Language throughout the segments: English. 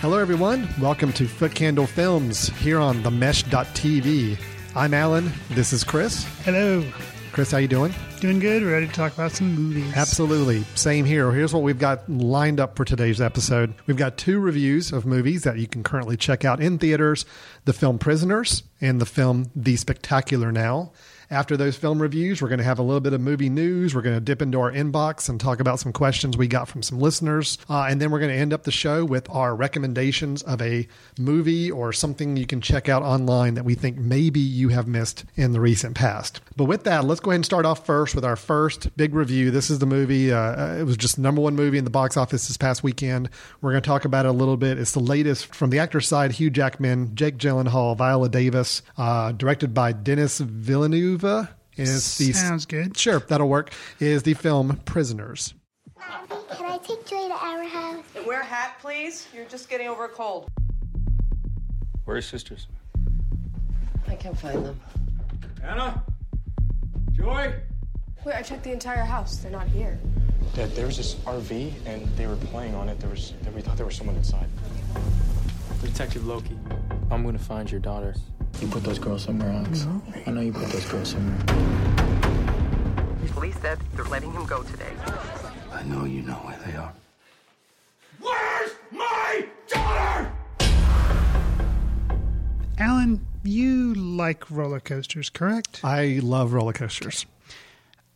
Hello, everyone. Welcome to Foot Candle Films here on the themesh.tv. I'm Alan. This is Chris. Hello. Chris, how you doing? Doing good. Ready to talk about some movies. Absolutely. Same here. Here's what we've got lined up for today's episode. We've got two reviews of movies that you can currently check out in theaters the film Prisoners and the film The Spectacular Now. After those film reviews, we're going to have a little bit of movie news. We're going to dip into our inbox and talk about some questions we got from some listeners. Uh, and then we're going to end up the show with our recommendations of a movie or something you can check out online that we think maybe you have missed in the recent past. But with that, let's go ahead and start off first with our first big review. This is the movie. Uh, it was just number one movie in the box office this past weekend. We're going to talk about it a little bit. It's the latest from the actor side Hugh Jackman, Jake Gyllenhaal, Viola Davis, uh, directed by Denis Villeneuve Nova is the sounds good. Sure, that'll work. Is the film Prisoners. Can I take Joy to our house? Wear a hat, please. You're just getting over a cold. Where are your sisters? I can't find them. Anna? Joy? Wait, I checked the entire house. They're not here. Dad, there was this RV and they were playing on it. There was we thought there was someone inside. Detective Loki, I'm gonna find your daughter. You put those girls somewhere else. No. I know you put those girls somewhere. Police said they're letting him go today. I know you know where they are. Where's my daughter? Alan, you like roller coasters, correct? I love roller coasters.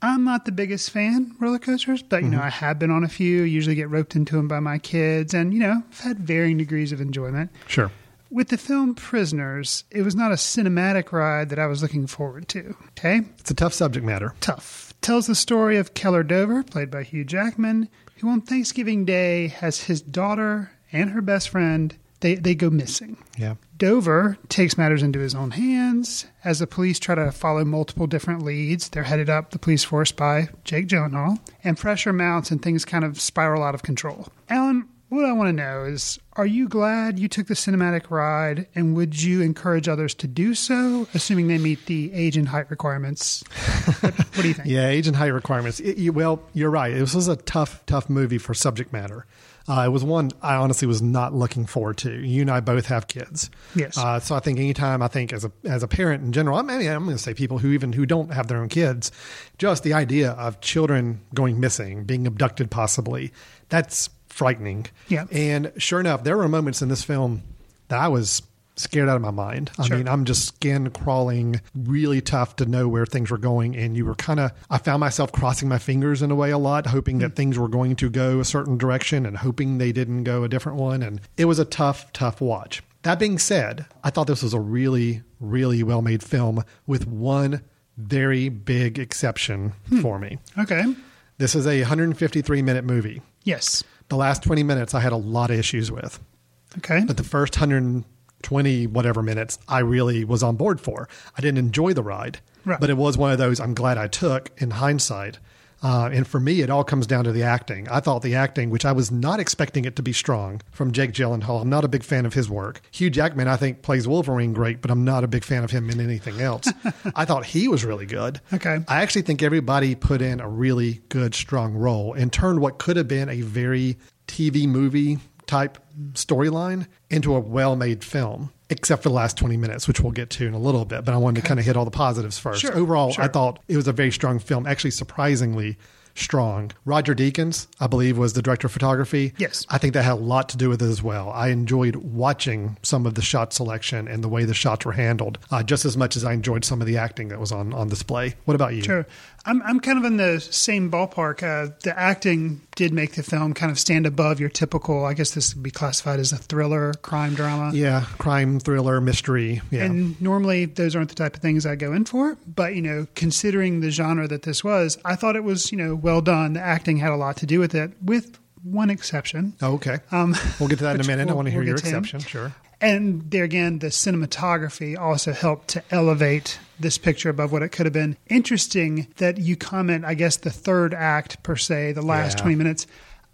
I'm not the biggest fan roller coasters, but you mm-hmm. know I have been on a few. Usually get roped into them by my kids, and you know I've had varying degrees of enjoyment. Sure. With the film Prisoners, it was not a cinematic ride that I was looking forward to. Okay? It's a tough subject matter. Tough. Tells the story of Keller Dover, played by Hugh Jackman, who on Thanksgiving Day has his daughter and her best friend, they, they go missing. Yeah. Dover takes matters into his own hands as the police try to follow multiple different leads. They're headed up the police force by Jake Gyllenhaal, and pressure mounts and things kind of spiral out of control. Alan, what I want to know is are you glad you took the cinematic ride and would you encourage others to do so, assuming they meet the age and height requirements? what, what do you think? yeah, age and height requirements. It, you, well, you're right. This was a tough, tough movie for subject matter. Uh, it was one I honestly was not looking forward to. You and I both have kids, yes. Uh, so I think anytime I think as a as a parent in general, I mean, I'm going to say people who even who don't have their own kids, just the idea of children going missing, being abducted, possibly, that's frightening. Yeah. And sure enough, there were moments in this film that I was scared out of my mind. I sure. mean, I'm just skin crawling, really tough to know where things were going. And you were kind of, I found myself crossing my fingers in a way a lot, hoping mm that things were going to go a certain direction and hoping they didn't go a different one. And it was a tough, tough watch. That being said, I thought this was a really, really well made film with one very big exception hmm. for me. Okay. This is a 153 minute movie. Yes. The last 20 minutes I had a lot of issues with. Okay. But the first 120 whatever minutes I really was on board for. I didn't enjoy the ride, right. but it was one of those I'm glad I took in hindsight uh, and for me, it all comes down to the acting. I thought the acting, which I was not expecting it to be strong from Jake Gyllenhaal. I'm not a big fan of his work. Hugh Jackman, I think, plays Wolverine great, but I'm not a big fan of him in anything else. I thought he was really good. Okay. I actually think everybody put in a really good, strong role and turned what could have been a very TV movie type storyline into a well made film except for the last 20 minutes, which we'll get to in a little bit. But I wanted okay. to kind of hit all the positives first. Sure, Overall, sure. I thought it was a very strong film, actually, surprisingly strong. Roger Deakins, I believe, was the director of photography. Yes. I think that had a lot to do with it as well. I enjoyed watching some of the shot selection and the way the shots were handled uh, just as much as I enjoyed some of the acting that was on, on display. What about you? Sure. I'm, I'm kind of in the same ballpark. Uh, the acting did make the film kind of stand above your typical, I guess this would be classified as a thriller, crime drama. Yeah, crime, thriller, mystery. Yeah. And normally those aren't the type of things I go in for. But, you know, considering the genre that this was, I thought it was, you know, well done. The acting had a lot to do with it, with one exception. Oh, okay. Um, we'll get to that in a minute. I we'll- want to hear we'll your him. exception. Sure. And there again, the cinematography also helped to elevate this picture above what it could have been. Interesting that you comment, I guess, the third act per se, the last Yeah. 20 minutes.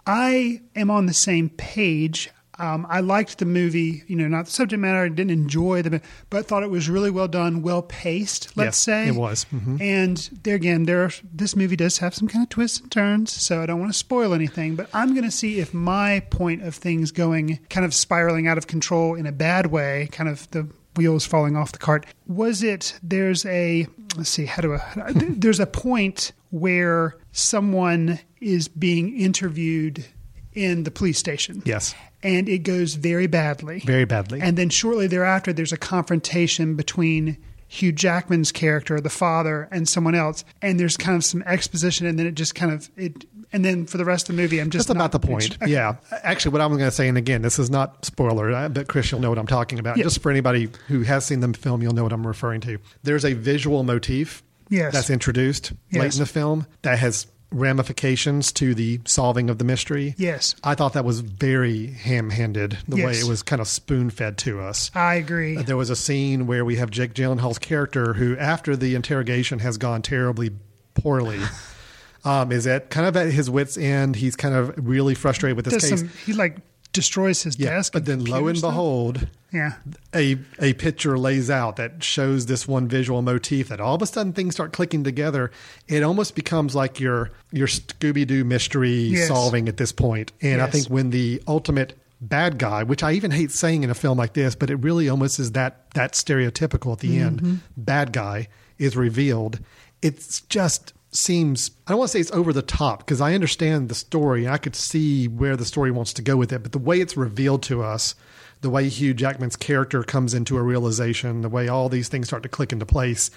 I am on the same page. Um, I liked the movie, you know, not the subject matter. I didn't enjoy the, but thought it was really well done, well paced. Let's Yes, say it was. Mhm. And there again, there are, this movie does have some kind of twists and turns, so I don't want to spoil anything. But I'm going to see if my point of things going kind of spiraling out of control in a bad way, kind of the wheels falling off the cart. Was it? There's a let's see. How do I? There's a point where someone is being interviewed in the police station. Yes. And it goes very badly. Very badly. And then shortly thereafter, there's a confrontation between Hugh Jackman's character, the father, and someone else. And there's kind of some exposition, and then it just kind of it. And then for the rest of the movie, I'm just That's about the point. Yeah. Actually, what I'm going to say, and again, this is not spoiler, I bet Chris, you'll know what I'm talking about. Yeah. Just for anybody who has seen the film, you'll know what I'm referring to. There's a visual motif Yes. that's introduced late in the film that has ramifications to the solving of the mystery. Yes. I thought that was very ham handed, the way it was kind of spoon fed to us. I agree. There was a scene where we have Jake Gyllenhaal's character who, after the interrogation has gone terribly poorly, um, is at kind of at his wit's end. He's kind of really frustrated with this Does case. some, he like destroys his yeah, desk. but then lo and stuff. behold, yeah, a a picture lays out that shows this one visual motif that all of a sudden things start clicking together. It almost becomes like your your Scooby Doo mystery Yes. solving at this point. And I think when the ultimate bad guy, which I even hate saying in a film like this, but it really almost is that that stereotypical at the Mhm. end, bad guy is revealed. It's just seems I don't want to say it's over the top because I understand the story and I could see where the story wants to go with it, but the way it's revealed to us, the way Hugh Jackman's character comes into a realization, the way all these things start to click into place,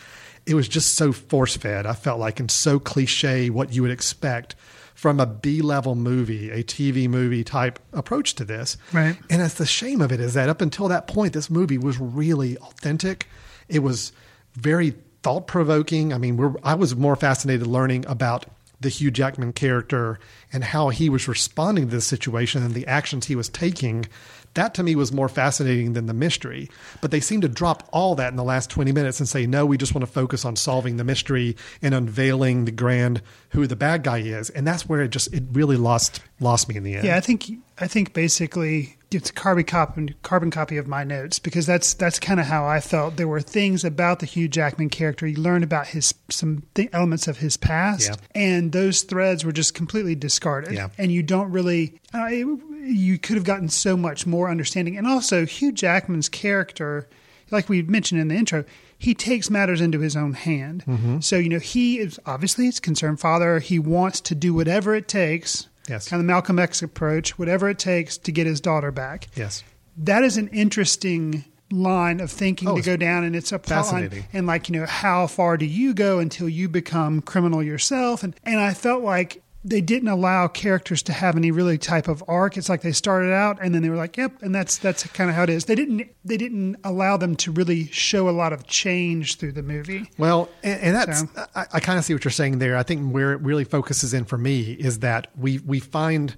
it was just so force fed. I felt like and so cliche what you would expect from a B level movie, a TV movie type approach to this. Right. And that's the shame of it is that up until that point, this movie was really authentic. It was very thought provoking. I mean, I was more fascinated learning about the Hugh Jackman character and how he was responding to the situation and the actions he was taking. That to me was more fascinating than the mystery. But they seem to drop all that in the last 20 minutes and say, no, we just want to focus on solving the mystery and unveiling the grand who the bad guy is. And that's where it just, it really lost, lost me in the end. yeah. I think I think basically it's a carbon copy carbon copy of my notes because that's that's kind of how I felt. There were things about the Hugh Jackman character. You learned about his some th- elements of his past, Yeah. and those threads were just completely discarded. Yeah. And you don't really. Uh, you could have gotten so much more understanding, and also Hugh Jackman's character, like we mentioned in the intro. He takes matters into his own hand. Mhm. So, you know, he is obviously his concerned father. He wants to do whatever it takes Yes. kind of Malcolm X approach, whatever it takes to get his daughter back. Yes. That is an interesting line of thinking Oh, to go down, and it's a plot line. And like you know, how far do you go until you become criminal yourself? And and I felt like they didn't allow characters to have any really type of arc. It's like they started out and then they were like, "Yep," and that's that's kind of how it is. They didn't they didn't allow them to really show a lot of change through the movie. Well, and, and that's So- I, I kind of see what you're saying there. I think where it really focuses in for me is that we we find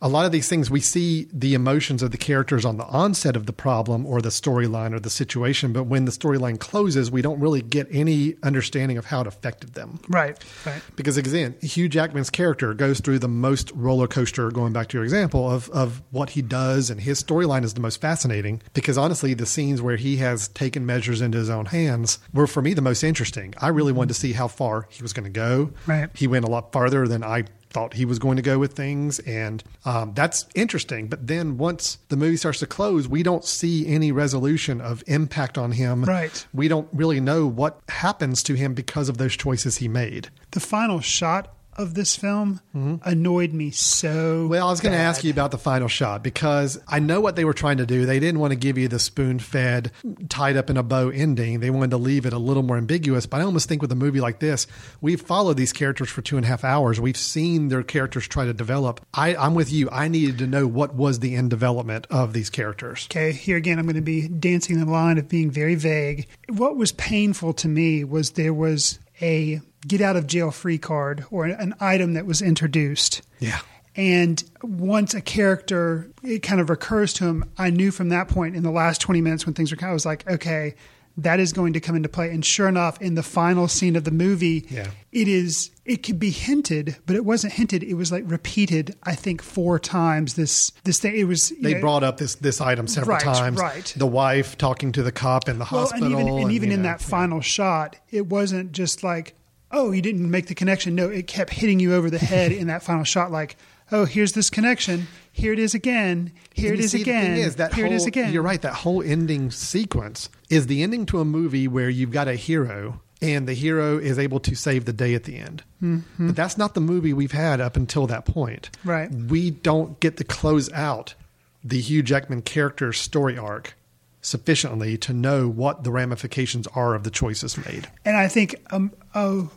a lot of these things we see the emotions of the characters on the onset of the problem or the storyline or the situation, but when the storyline closes, we don't really get any understanding of how it affected them. Right. Right. Because again, Hugh Jackman's character goes through the most roller coaster, going back to your example, of, of what he does, and his storyline is the most fascinating. Because honestly, the scenes where he has taken measures into his own hands were for me the most interesting. I really wanted to see how far he was going to go. Right. He went a lot farther than I thought he was going to go with things, and um, that's interesting. But then once the movie starts to close, we don't see any resolution of impact on him. Right. We don't really know what happens to him because of those choices he made. The final shot of this film annoyed me so. Mm-hmm. Well, I was going to ask you about the final shot because I know what they were trying to do. They didn't want to give you the spoon fed, tied up in a bow ending. They wanted to leave it a little more ambiguous. But I almost think with a movie like this, we've followed these characters for two and a half hours. We've seen their characters try to develop. I, I'm with you. I needed to know what was the end development of these characters. Okay, here again, I'm going to be dancing the line of being very vague. What was painful to me was there was a get out of jail free card or an item that was introduced. Yeah. And once a character, it kind of recurs to him, I knew from that point in the last 20 minutes when things were kind of, I was like, okay, that is going to come into play. And sure enough, in the final scene of the movie, Yeah. it is, it could be hinted, but it wasn't hinted. It was like repeated, I think, four times. This, this thing, it was, They know, brought up this this item several Right, times. right. The wife talking to the cop in the well, hospital, and even, and even in know, that final shot, it wasn't just like, oh, you didn't make the connection. No, it kept hitting you over the head in that final shot, like, oh, here's this connection. Here it is again. Here And it see, again. The thing is, that Here whole, it is again. You're right. That whole ending sequence is the ending to a movie where you've got a hero and the hero is able to save the day at the end. Mhm. But that's not the movie we've had up until that point. Right. We don't get to close out the Hugh Jackman character's story arc sufficiently to know what the ramifications are of the choices made. And I think, um, oh,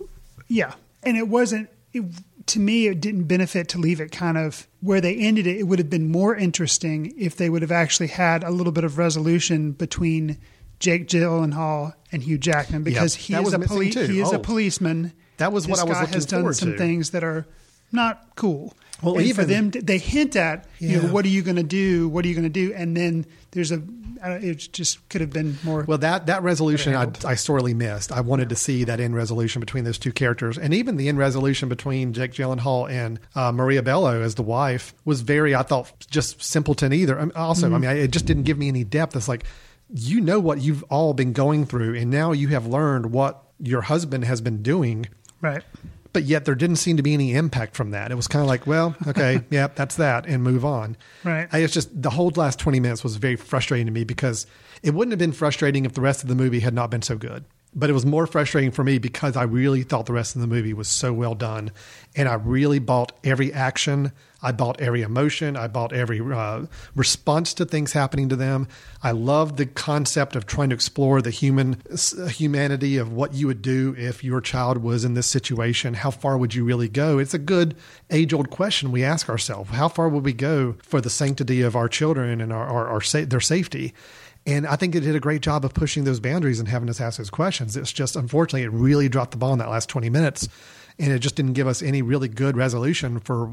yeah. And it wasn't, it, to me, it didn't benefit to leave it kind of where they ended it. It would have been more interesting if they would have actually had a little bit of resolution between Jake Gyllenhaal and Hugh Jackman because he that is a poli- too. he is Oh. a policeman. That was what I was guy looking has done some to. things that are not cool. Well, and for even- them, to, they hint at, you know, what are you going to do? What are you going to do? And then there's a, it just could have been more. Well, that that resolution I, I sorely missed. I wanted to see that end resolution between those two characters, and even the end resolution between Jake Gyllenhaal and uh, Maria Bello as the wife was very, I thought, just simpleton. Either Um, also, I Mhm. mean, I, it just didn't give me any depth. It's like you know what you've all been going through, and now you have learned what your husband has been doing. right. But yet there didn't seem to be any impact from that. It was kind of like, well, okay, yeah, that's that, and move on. Right. I, it's just the whole last 20 minutes was very frustrating to me because it wouldn't have been frustrating if the rest of the movie had not been so good. But it was more frustrating for me because I really thought the rest of the movie was so well done. And I really bought every action. I bought every emotion. I bought every uh, response to things happening to them. I loved the concept of trying to explore the human humanity of what you would do if your child was in this situation. How far would you really go? It's a good age old question we ask ourselves. How far would we go for the sanctity of our children and our, our, our sa- their safety? And I think it did a great job of pushing those boundaries and having us ask those questions. It's just, unfortunately, it really dropped the ball in that last 20 minutes. And it just didn't give us any really good resolution for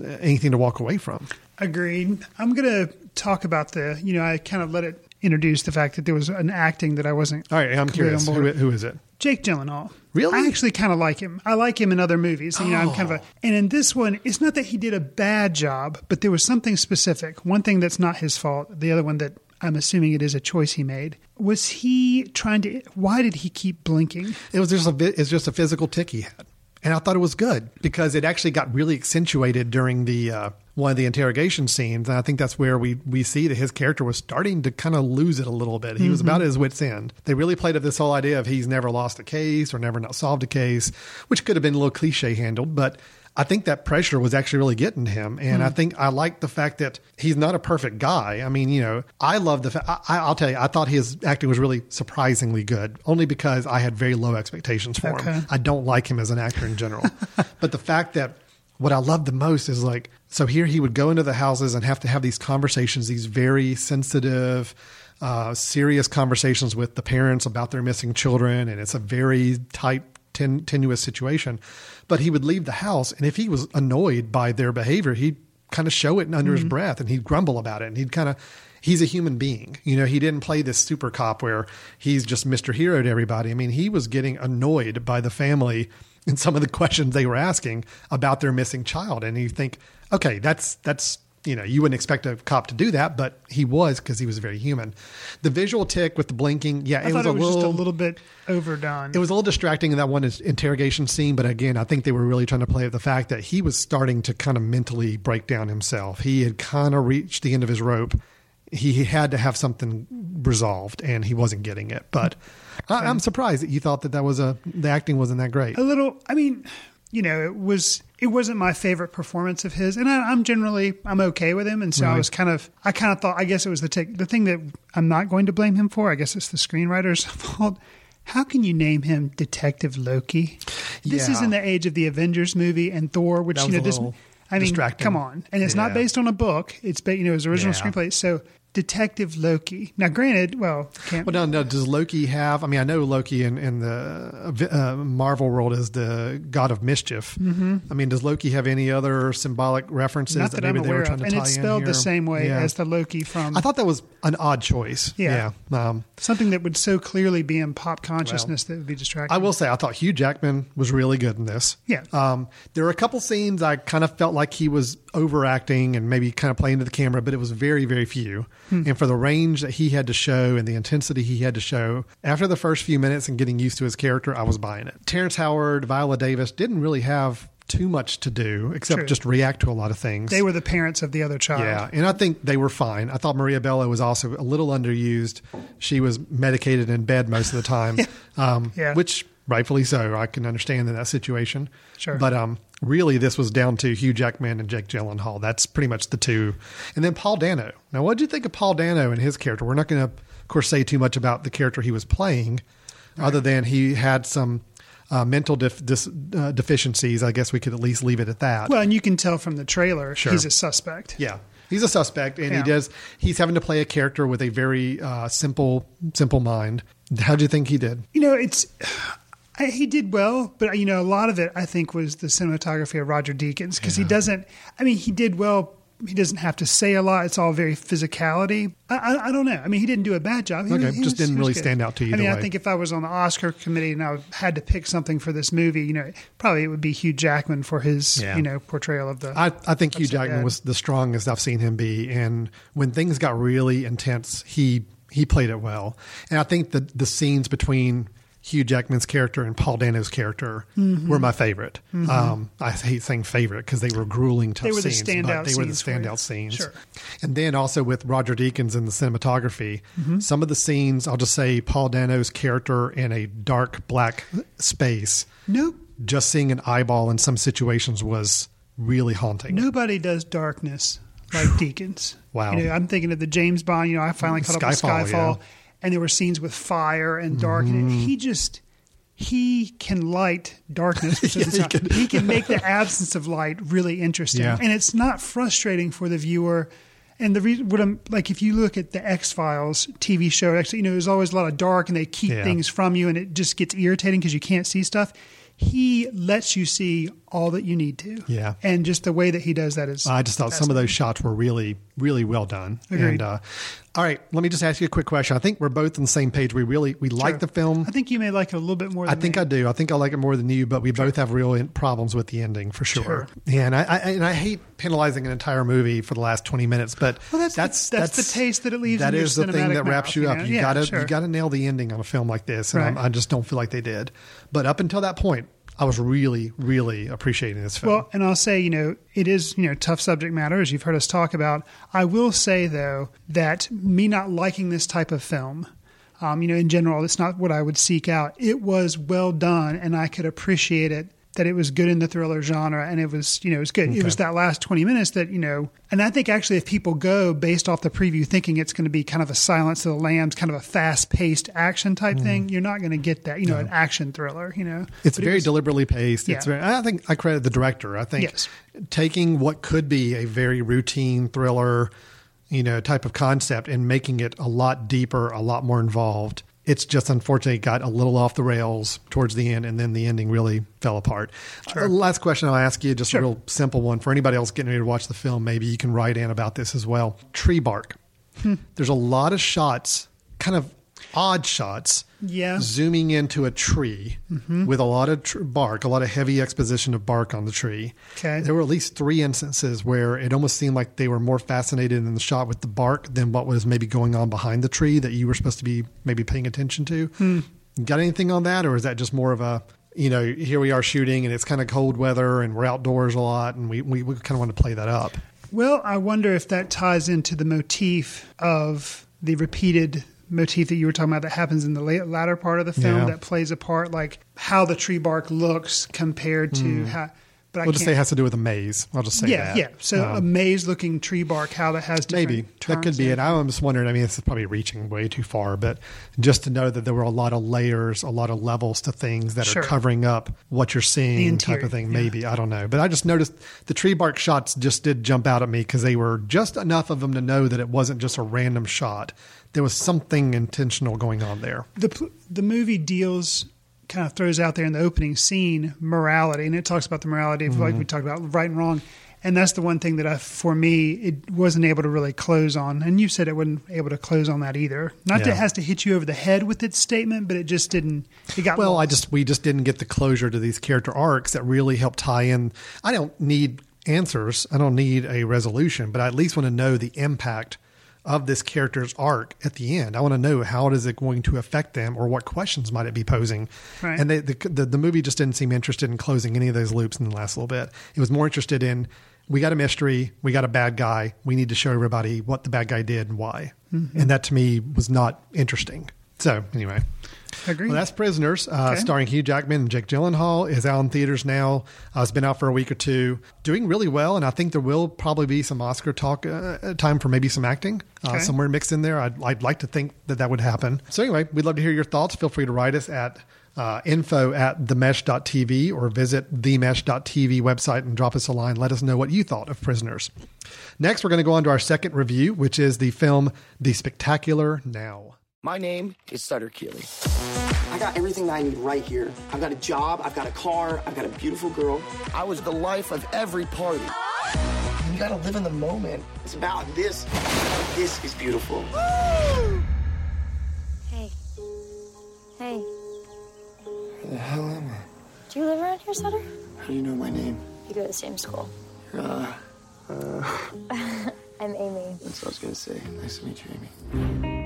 uh, anything to walk away from. Agreed. I'm going to talk about the, you know, I kind of let it introduce the fact that there was an acting that I wasn't. All right, I'm curious. Who, who is it? Jake Gyllenhaal. Really? I actually kind of like him. I like him in other movies. You know, I'm kind Oh. of a, and in this one, it's not that he did a bad job, but there was something specific. One thing that's not his fault. The other one that I'm assuming it is a choice he made. Was he trying to? Why did he keep blinking? It was just a it's just a physical tick he had, and I thought it was good because it actually got really accentuated during the uh, one of the interrogation scenes, and I think that's where we we see that his character was starting to kind of lose it a little bit. He was Mhm. about at his wits end. They really played up this whole idea of he's never lost a case or never not solved a case, which could have been a little cliche handled, but. I think that pressure was actually really getting to him, and I Hmm. think I like the fact that he's not a perfect guy. I mean, you know, I love the. fact, I, I'll tell you, I thought his acting was really surprisingly good, only because I had very low expectations for Okay. him. I don't like him as an actor in general, but the fact that what I love the most is like, so here he would go into the houses and have to have these conversations, these very sensitive, uh, serious conversations with the parents about their missing children, and it's a very tight, ten- tenuous situation. But he would leave the house, and if he was annoyed by their behavior, he'd kind of show it under his Mhm. breath, and he'd grumble about it, and he'd kind of. He's a human being. You know, he didn't play this super cop where he's just Mr. Hero to everybody. I mean, he was getting annoyed by the family and some of the questions they were asking about their missing child. And you think, okay, that's that's you know, you wouldn't expect a cop to do that, but he was because he was very human. The visual tick with the blinking, yeah, I it was, it a little, just a little bit overdone. it was a little distracting in that one interrogation scene, but again, I think they were really trying to play with the fact that he was starting to kind of mentally break down himself. He had kind of reached the end of his rope. He had to have something resolved, and he wasn't getting it. But I, I'm surprised that you thought that that was a the acting wasn't that great. a little i mean you know it was it wasn't my favorite performance of his and I, i'm generally i'm okay with him and so i was kind of i kind of thought i guess it was the tick the thing that i'm not going to blame him for i guess it's the screenwriter's fault how can you name him detective loki this is in the age of the avengers movie and thor which you know this I mean, come on, and it's not based on a book. It's ba- you know his original Yeah. screenplay. So Detective Loki. Now, granted, well, can't. Well, no, no. Does Loki have? I mean, I know Loki in, in the uh, Marvel world is the god of mischief. Mm-hmm. I mean, does Loki have any other symbolic references not that, maybe I'm they were aware trying of, to and tie it's in spelled the same way Yeah. as the Loki from I thought that was an odd choice. Yeah. Yeah. Um, something that would so clearly be in pop consciousness that would be distracting. I will say, I thought Hugh Jackman was really good in this. Yeah. Um, there were a couple scenes I kind of felt like he was overacting and maybe kind of playing to the camera, but it was very, very few. Hmm. And for the range that he had to show and the intensity he had to show, after the first few minutes and getting used to his character, I was buying it. Terrence Howard, Viola Davis didn't really have too much to do except True. just react to a lot of things. They were the parents of the other child. Yeah, and I think they were fine. I thought Maria Bello was also a little underused. She was medicated in bed most of the time, um, Yeah. which rightfully so. I can understand in that situation. Sure. but um, really, this was down to Hugh Jackman and Jake Gyllenhaal. That's pretty much the two, and then Paul Dano. Now, what did you think of Paul Dano and his character? We're not going to, of course, say too much about the character he was playing, other than he had some. Uh, mental def- dis- uh, deficiencies. I guess we could at least leave it at that. Well, and you can tell from the trailer Sure. he's a suspect. Yeah, he's a suspect, and he does. He's having to play a character with a very uh, simple, simple mind. How do you think he did? You know, it's I, he did well, but you know, a lot of it I think was the cinematography of Roger Deakins because he doesn't. I mean, he did well. He doesn't have to say a lot. It's all very physicality. I, I, I don't know. I mean, he didn't do a bad job. He Okay, was- just was- didn't really good. stand out to you I mean, either I think if I was on the Oscar committee and I had to pick something for this movie, you know, probably it would be Hugh Jackman for his Yeah. you know portrayal of the. I, I think Hugh Jackman Down. was the strongest I've seen him be, and when things got really intense, he he played it well. And I think the the scenes between Hugh Jackman's character and Paul Dano's character Mm-hmm. were my favorite. Um, I hate saying favorite because they were grueling tough They were the scenes, standout but they were the scenes for you. standout scenes. Sure. And then also with Roger Deakins in the cinematography, Mm-hmm. some of the scenes, I'll just say Paul Dano's character in a dark black space, nope. just seeing an eyeball in some situations was really haunting. Nobody does darkness like Deakins. Wow. You know, I'm thinking of the James Bond. You know, I finally caught up with Skyfall, Skyfall, yeah. And there were scenes with fire and dark, and mm-hmm. he just he can light darkness. Yeah, he not- can. he can make the absence of light really interesting, Yeah. and it's not frustrating for the viewer. And the reason, what I'm like, if you look at the X Files TV show, actually, you know, there's always a lot of dark, and they keep Yeah. things from you, and it just gets irritating because you can't see stuff. He lets you see all that you need to. Yeah. And just the way that he does that is. I just thought some of those shots were really, really well done. Agreed. And uh, all right, let me just ask you a quick question. I think we're both on the same page. We really we like the film. I think you may like it a little bit more. I think me. I do. I think I like it more than you, but we both have real problems with the ending for sure. Sure. Yeah, and I, I and I hate penalizing an entire movie for the last twenty minutes, but Well, that's the- that's that's the taste that it leaves That in is the thing that wraps mouth, you you up. know? You Yeah, gotta sure. you gotta nail the ending on a film like this, and Right. I just don't feel like they did. But up until that point, I was really, really appreciating this film. Well, and I'll say, you know, it is, you know, tough subject matter, as you've heard us talk about. I will say, though, that me not liking this type of film, um, you know, in general, it's not what I would seek out. It was well done, and I could appreciate it. That it was good in the thriller genre, and it was, you know, it was good. It was that last twenty minutes that, you know, and I think actually, if people go based off the preview, thinking it's going to be kind of a Silence of the Lambs, kind of a fast-paced action type mm-hmm. thing, you're not going to get that. You know, an action thriller. You know, It's But it very was- deliberately paced. It's Yeah. very, I think I credit the director. I think Yes. taking what could be a very routine thriller, you know, type of concept and making it a lot deeper, a lot more involved. It's just unfortunately got a little off the rails towards the end, and then the ending really fell apart. Uh, last question I'll ask you, just Sure. a real simple one for anybody else getting ready to watch the film. Maybe you can write in about this as well. Tree bark. Hmm. There's a lot of shots, kind of odd shots, Yeah. Mm-hmm. zooming into a tree with a lot of tr- bark, a lot of heavy exposition of bark on the tree. Okay. There were at least three instances where it almost seemed like they were more fascinated in the shot with the bark than what was maybe going on behind the tree that you were supposed to be maybe paying attention to. Hmm. Got anything on that, or is that just more of a you know, here we are shooting and it's kind of cold weather and we're outdoors a lot and we, we, we kind of want to play that up. Well, I wonder if that ties into the motif of the repeated motif that you were talking about that happens in the la- latter part of the film Yeah. that plays a part, like how the tree bark looks compared to Hmm. how. But I We'll just say it has to do with a maze. I'll just say yeah, that. yeah. So Um, a maze-looking tree bark, how that has Maybe that could be in it. I'm just wondering. I mean, this is probably reaching way too far, but just to know that there were a lot of layers, a lot of levels to things that Sure. are covering up what you're seeing, type of thing. yeah. Maybe I don't know, but I just noticed the tree bark shots just did jump out at me because they were just enough of them to know that it wasn't just a random shot. There was something intentional going on there. the the movie deals kind of throws out there in the opening scene morality, and it talks about the morality of Mm-hmm. like we talked about right and wrong, and that's the one thing that I, for me, it wasn't able to really close on. And you said it wasn't able to close on that either. Not that it has to hit you over the head with its statement, but it just didn't. It got Well, I just we just didn't get the closure to these character arcs that really help tie in. I don't need answers. I don't need a resolution, but I at least want to know the impact of this character's arc at the end. I want to know how is it going to affect them, or what questions might it be posing. Right. And they, the, the the movie just didn't seem interested in closing any of those loops in the last little bit. It was more interested in we got a mystery, we got a bad guy, we need to show everybody what the bad guy did and why. Mm-hmm. And that to me was not interesting. So anyway. Agreed. Well, that's Prisoners, uh, Okay. starring Hugh Jackman and Jake Gyllenhaal, is out in theaters now. Uh, it's been out for a week or two, doing really well, and I think there will probably be some Oscar talk uh, time for maybe some acting uh, Okay. somewhere mixed in there. I'd, I'd like to think that that would happen. So anyway, we'd love to hear your thoughts. Feel free to write us at uh, info at themesh.tv or visit themesh.tv website and drop us a line. Let us know what you thought of Prisoners. Next, we're going to go on to our second review, which is the film The Spectacular Now. My name is Sutter Keeley. I got everything that I need right here. I've got a job, I've got a car, I've got a beautiful girl. I was the life of every party. You gotta live in the moment. It's about this. This is beautiful. Hey. Hey. Where the hell am I? Do you live around here, Sutter? How do you know my name? You go to the same school. Uh, uh, I'm Amy. that's what I was gonna say. Nice to meet you, Amy.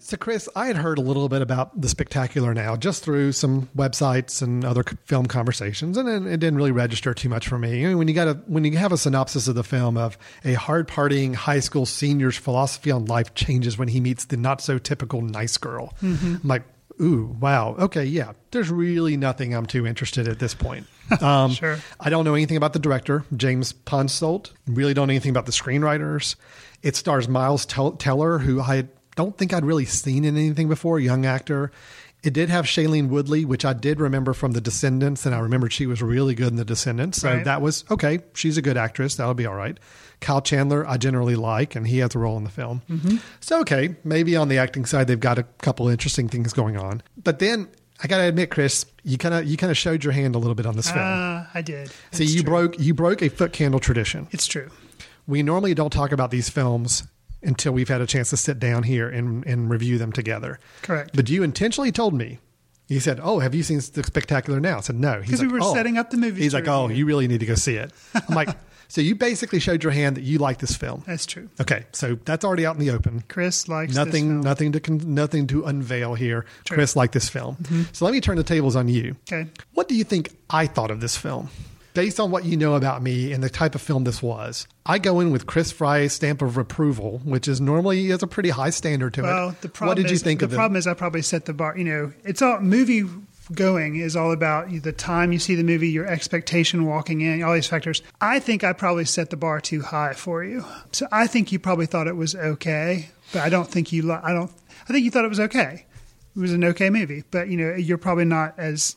So, Chris, I had heard a little bit about the spectacular now just through some websites and other film conversations, and then it didn't really register too much for me. I mean, when you got a when you have a synopsis of the film of a hard partying high school senior's philosophy on life changes when he meets the not so typical nice girl, I'm like, ooh, wow, okay, yeah. There's really nothing I'm too interested at this point. Um, Sure. I don't know anything about the director, James Ponsoldt. Really don't know anything about the screenwriters. It stars Miles Tel- Teller, who I don't think I'd really seen in anything before, young actor. It did have Shailene Woodley, which I did remember from The Descendants, and I remembered she was really good in The Descendants. So Right. that was okay. She's a good actress. That'll be all right. Kyle Chandler, I generally like, and he has a role in the film. So, okay, maybe on the acting side, they've got a couple interesting things going on. But then I got to admit, Chris, you kind of you kind of showed your hand a little bit on this film. Uh, I did. See, It's you true. broke you broke a foot candle tradition. It's true. We normally don't talk about these films until we've had a chance to sit down here and, and review them together. Correct. But you intentionally told me. You said, "Oh, have you seen The Spectacular Now?" I said, "No." He's 'Cause we were "Oh." setting up the movie. He's like, "Oh, review. you really need to go see it." I'm like, "So you basically showed your hand that you like this film." That's true. Okay, so that's already out in the open. Chris likes this nothing, film. nothing to con- nothing to unveil here. Sure. Chris liked this film, mm-hmm. so let me turn the tables on you. Okay. What do you think I thought of this film? Based on what you know about me and the type of film this was, I go in with Chris Fry's stamp of approval, which is normally has a pretty high standard to Well, it. the problem what did is, you think the of The problem is I probably set the bar. You know, it's all movie going is all about the time you see the movie, your expectation walking in, all these factors. I think I probably set the bar too high for you. So I think you probably thought it was okay, but I don't think you. I don't. I think you thought it was okay. It was an okay movie, but you know, you're probably not as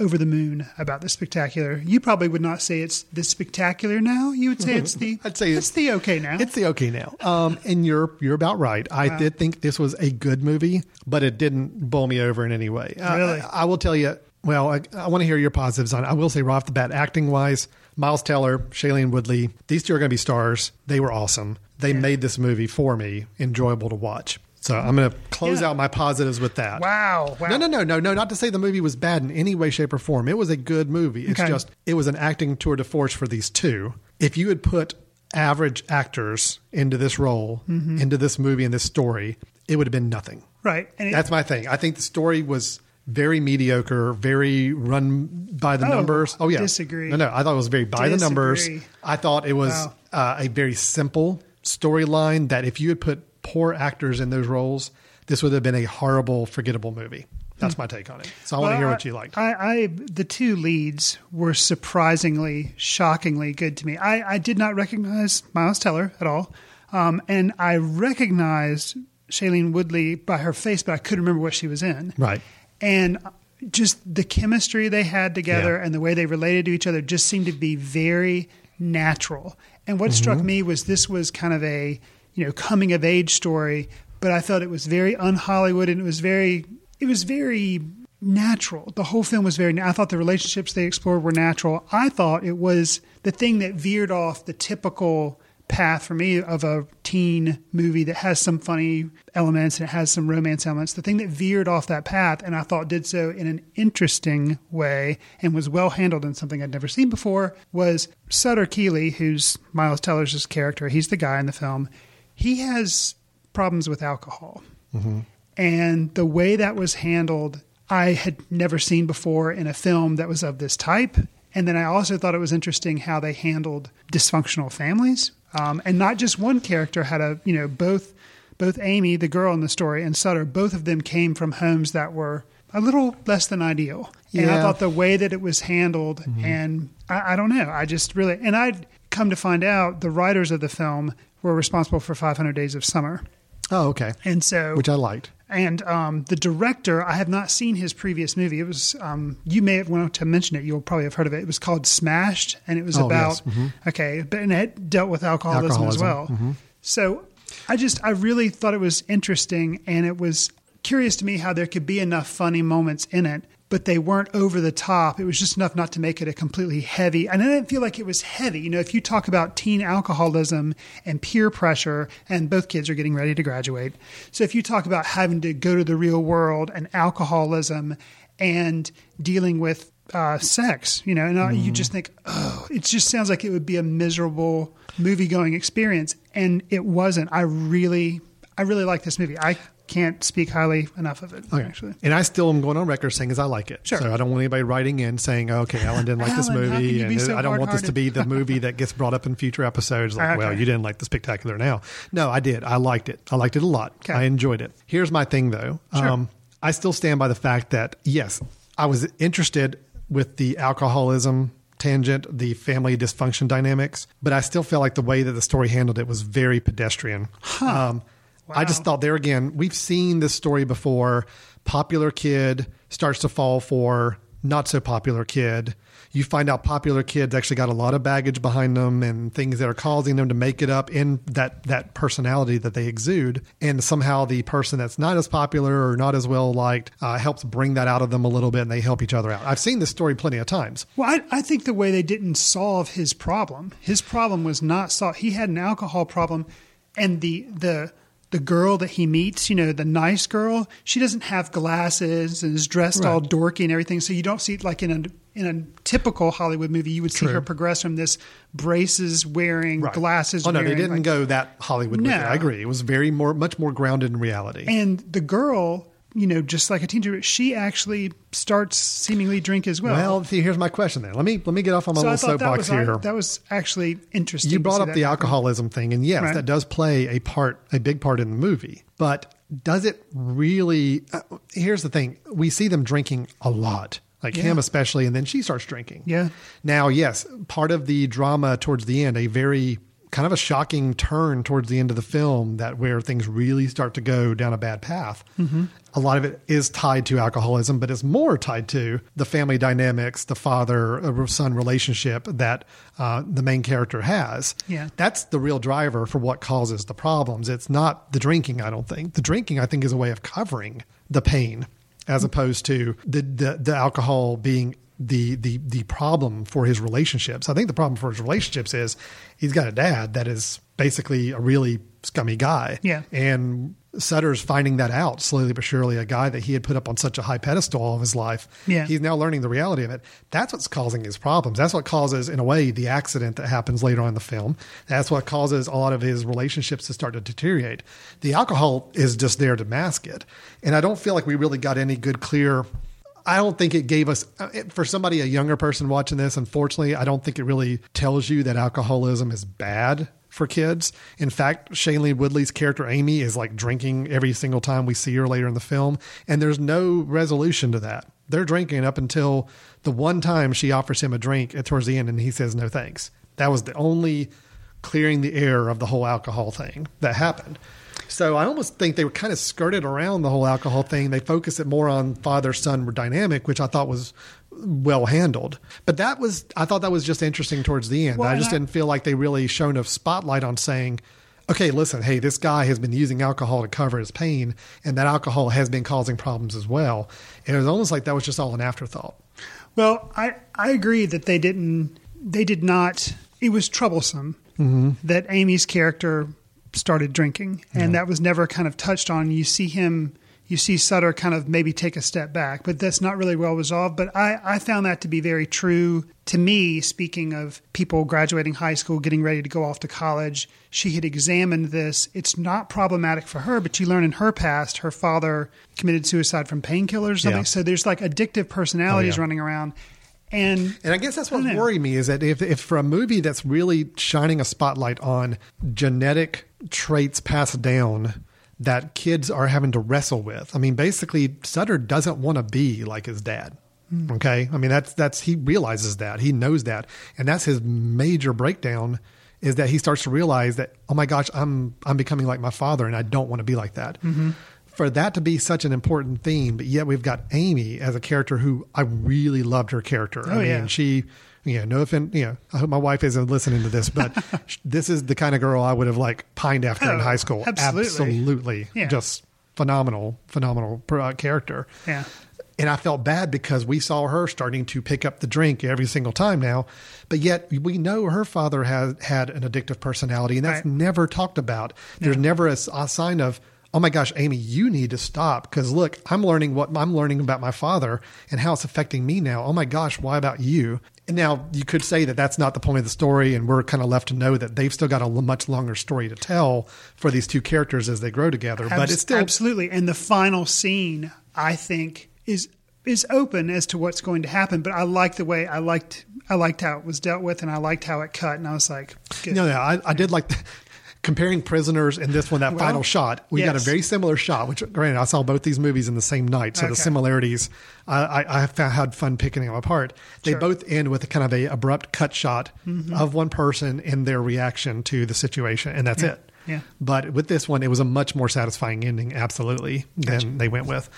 over the moon about the spectacular. You probably would not say it's the spectacular now. You would say it's the. I'd say it's the okay now. It's the okay now. Um, and you're you're about right. I Wow. did think this was a good movie, but it didn't bowl me over in any way. Really? I, I will tell you. Well, I, I want to hear your positives on. it. I will say right off the bat, acting wise, Miles Teller, Shailene Woodley, these two are going to be stars. They were awesome. They made this movie for me enjoyable to watch. So I'm going to close Yeah. out my positives with that. wow! Wow! No, no, no, no, no. Not to say the movie was bad in any way, shape, or form. It was a good movie. It's Okay. just it was an acting tour de force for these two. If you had put average actors into this role, Mhm. into this movie and this story, it would have been nothing. Right. And it- That's my thing. I think the story was very mediocre, very run by the Oh, numbers. Oh yeah, disagree. No, no, I thought it was very by the numbers. Disagree. I thought it was Wow. uh, a very simple storyline that if you had put poor actors in those roles, this would have been a horrible, forgettable movie. That's my take on it. So I want to hear what you liked. I, I the two leads were surprisingly, shockingly good to me. I, I did not recognize Miles Teller at all, um, and I recognized Shailene Woodley by her face, but I couldn't remember what she was in. Right. And just the chemistry they had together Yeah. and the way they related to each other just seemed to be very natural. And what struck Mhm. me was this was kind of a you know coming of age story, but I felt it was very un Hollywood and it was very it was very natural. The whole film was very. I thought the relationships they explored were natural. I thought it was the thing that veered off the typical path for me of a teen movie that has some funny elements and it has some romance elements. The thing that veered off that path and I thought did so in an interesting way and was well handled in something I'd never seen before was Sutter Keeley, who's Miles Teller's character. He's the guy in the film. He has problems with alcohol. Mhm. And the way that was handled, I had never seen before in a film that was of this type. And then I also thought it was interesting how they handled dysfunctional families. Um, and not just one character had a, you know, both both Amy, the girl in the story, and Sutter, both of them came from homes that were a little less than ideal. And I thought the way that it was handled, and I, I don't know, I just really, and I'd come to find out the writers of the film were responsible for 500 Days of Summer. Oh, okay. And so, Which I liked. and um, the director, I have not seen his previous movie. It was, um, you may have wanted to mention it. You'll probably have heard of it. It was called Smashed, and it was Oh, about, yes. Mhm. okay, but and it dealt with alcoholism, as Alcoholism. well. Mhm. So I just, I really thought it was interesting, and it was curious to me how there could be enough funny moments in it. But they weren't over the top. It was just enough not to make it a completely heavy. And I didn't feel like it was heavy. You know, if you talk about teen alcoholism and peer pressure, and both kids are getting ready to graduate. So if you talk about having to go to the real world and alcoholism and dealing with uh, sex, you know, and uh, you just think, oh, it just sounds like it would be a miserable movie going experience. And it wasn't. I really, I really like this movie. I can't speak highly enough of it, Okay. actually. And I still am going on record saying as I like it. Sure. So I don't want anybody writing in saying, okay, Alan didn't like this Alan, can movie. And so I don't want this to be the movie that gets brought up in future episodes. Like, well, you didn't like the spectacular now. No, I did. I liked it. I liked it a lot. Okay. I enjoyed it. Here's my thing though. Sure. Um, I still stand by the fact that, yes, I was interested with the alcoholism tangent, the family dysfunction dynamics, but I still felt like the way that the story handled it was very pedestrian. Um, I just thought there again, we've seen this story before. Popular kid starts to fall for not so popular kid. You find out popular kids actually got a lot of baggage behind them and things that are causing them to make it up in that that personality that they exude. And somehow the person that's not as popular or not as well liked uh, helps bring that out of them a little bit, and they help each other out. I've seen this story plenty of times. Well, I, I think the way they didn't solve his problem, his problem was not solved. He had an alcohol problem, and the the the girl that he meets, you know, the nice girl, she doesn't have glasses and is dressed all dorky and everything. So you don't see it like in a in a typical Hollywood movie. You would see her progress from this braces wearing, Right. glasses. Oh no, they didn't like- go that Hollywood. No. I agree. It was very more, much more grounded in reality. And the girl, you know, just like a teenager, she actually starts seemingly drink as well. Well, see, here's my question then. Let me let me get off on my so little soapbox here. that was actually interesting. you brought up the alcoholism thing, and yes, Right. that does play a part, a big part in the movie. But does it really? Uh, here's the thing: we see them drinking a lot, like Yeah. him especially, and then she starts drinking. Yeah. Now, yes, part of the drama towards the end, a very kind of a shocking turn towards the end of the film that where things really start to go down a bad path. Mm-hmm. A lot of it is tied to alcoholism, but it's more tied to the family dynamics, the father uh, son relationship that uh, the main character has. Yeah. That's the real driver for what causes the problems. It's not the drinking, I don't think. The drinking, I think, is a way of covering the pain as opposed to the, the, the alcohol being the, the, the problem for his relationships. I think the problem for his relationships is he's got a dad that is basically a really scummy guy. Yeah. And Sutter's finding that out slowly but surely, a guy that he had put up on such a high pedestal all of his life. Yeah. He's now learning the reality of it. That's what's causing his problems. That's what causes, in a way, the accident that happens later on in the film. That's what causes a lot of his relationships to start to deteriorate. The alcohol is just there to mask it. And I don't feel like we really got any good, clear. I don't think it gave us, uh, for somebody, a younger person watching this, unfortunately, I don't think it really tells you that alcoholism is bad. for kids. In fact, Shailene Woodley's character Amy is like drinking every single time we see her later in the film, and there's no resolution to that. They're drinking up until the one time she offers him a drink at towards the end, and he says no thanks. That was the only clearing the air of the whole alcohol thing that happened. So I almost think they were kind of skirted around the whole alcohol thing. They focused it more on father son dynamic, which I thought was well handled. But that was I thought that was just interesting towards the end. Well, I just I- didn't feel like they really shone a spotlight on saying, okay, listen, hey, this guy has been using alcohol to cover his pain, and that alcohol has been causing problems as well. And it was almost like that was just all an afterthought. Well, I, I agree that they didn't they did not it was troublesome mm-hmm. that Amy's character started drinking and that was never kind of touched on. You see him you see Sutter kind of maybe take a step back, but that's not really well resolved. But I, I found that to be very true to me, speaking of people graduating high school, getting ready to go off to college. She had examined this. It's not problematic for her, but you learn in her past, her father committed suicide from painkillers something. Yeah. So there's like addictive personalities Oh, yeah. running around. And And I guess that's what worried me is that if, if for a movie that's really shining a spotlight on genetic traits passed down that kids are having to wrestle with. I mean, basically, Sutter doesn't want to be like his dad. Hmm. Okay, I mean that's that's he realizes that he knows that, and that's his major breakdown is that he starts to realize that oh my gosh, I'm I'm becoming like my father, and I don't want to be like that mm-hmm. for that to be such an important theme, but yet we've got Aimee as a character who I really loved her character. Oh, I Oh, mean, yeah. she, you know, no offense, you know, I hope my wife isn't listening to this, but this is the kind of girl I would have like pined after in Oh, high school. absolutely. Absolutely. Yeah. Just phenomenal, phenomenal uh, character. yeah. And I felt bad because we saw her starting to pick up the drink every single time now, but yet we know her father has had an addictive personality, and that's Right. never talked about. There's never a sign of, oh my gosh, Aimee, you need to stop because look, I'm learning what I'm learning about my father and how it's affecting me now. Oh my gosh, why about you? And now you could say that that's not the point of the story, and we're kind of left to know that they've still got a much longer story to tell for these two characters as they grow together. but it's still absolutely. And the final scene, I think, is is open as to what's going to happen. But I like the way I liked I liked how it was dealt with, and I liked how it cut. And I was like, good. No, no, I, I did like comparing prisoners and this one, that Well, final shot. We got a very similar shot, which granted, I saw both these movies in the same night. So the similarities, I, I, I found, had fun picking them apart. They Sure. both end with a kind of a abrupt cut shot Mhm. of one person and their reaction to the situation, and that's Yeah. it. Yeah. But with this one, it was a much more satisfying ending, absolutely, than they went with.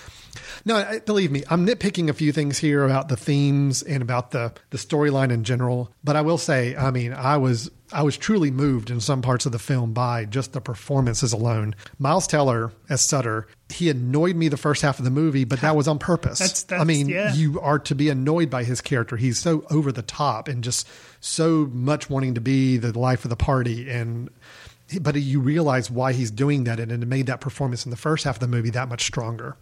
No, believe me, I'm nitpicking a few things here about the themes and about the the storyline in general. But I will say, I mean, I was I was truly moved in some parts of the film by just the performances alone. Miles Teller as Sutter, he annoyed me the first half of the movie, but that was on purpose. That's- I mean, yeah. you are to be annoyed by his character. He's so over the top and just so much wanting to be the life of the party and but you realize why he's doing that and it made that performance in the first half of the movie that much stronger.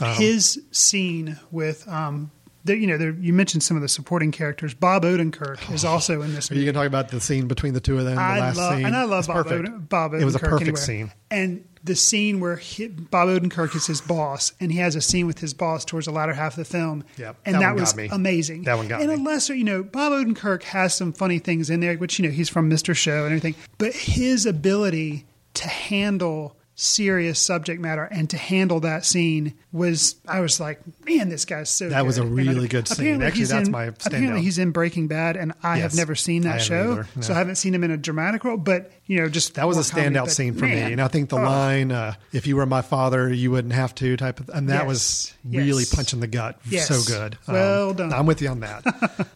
Um, his scene with um, the, you know, there, you mentioned some of the supporting characters. Bob Odenkirk oh, is also in this. Are you going to talk about the scene between the two of them? The I last love, scene, and I love It's Bob, perfect. Oden, Bob Odenkirk. It was a perfect anyway. scene. And the scene where he, Bob Odenkirk is his boss, and he has a scene with his boss towards the latter half of the film. Yep, and that that, one got was me. amazing. That one got and me. a lesser, you know, Bob Odenkirk has some funny things in there, which you know he's from Mr. Show and everything. But his ability to handle serious subject matter and to handle that scene was I was like, man, this guy's so. That was a really I- good scene. apparently Actually, that's in- my Apparently, standout. he's in Breaking Bad, and I have never seen that show, no. so I haven't seen him in a dramatic role. But you know, just That was a more comedy, standout scene for man, me, and I think the oh, line uh, "If you were my father, you wouldn't have to" type of, and that Yes, was really yes. punching the gut. Yes. So good. Um, Well done. I'm with you on that.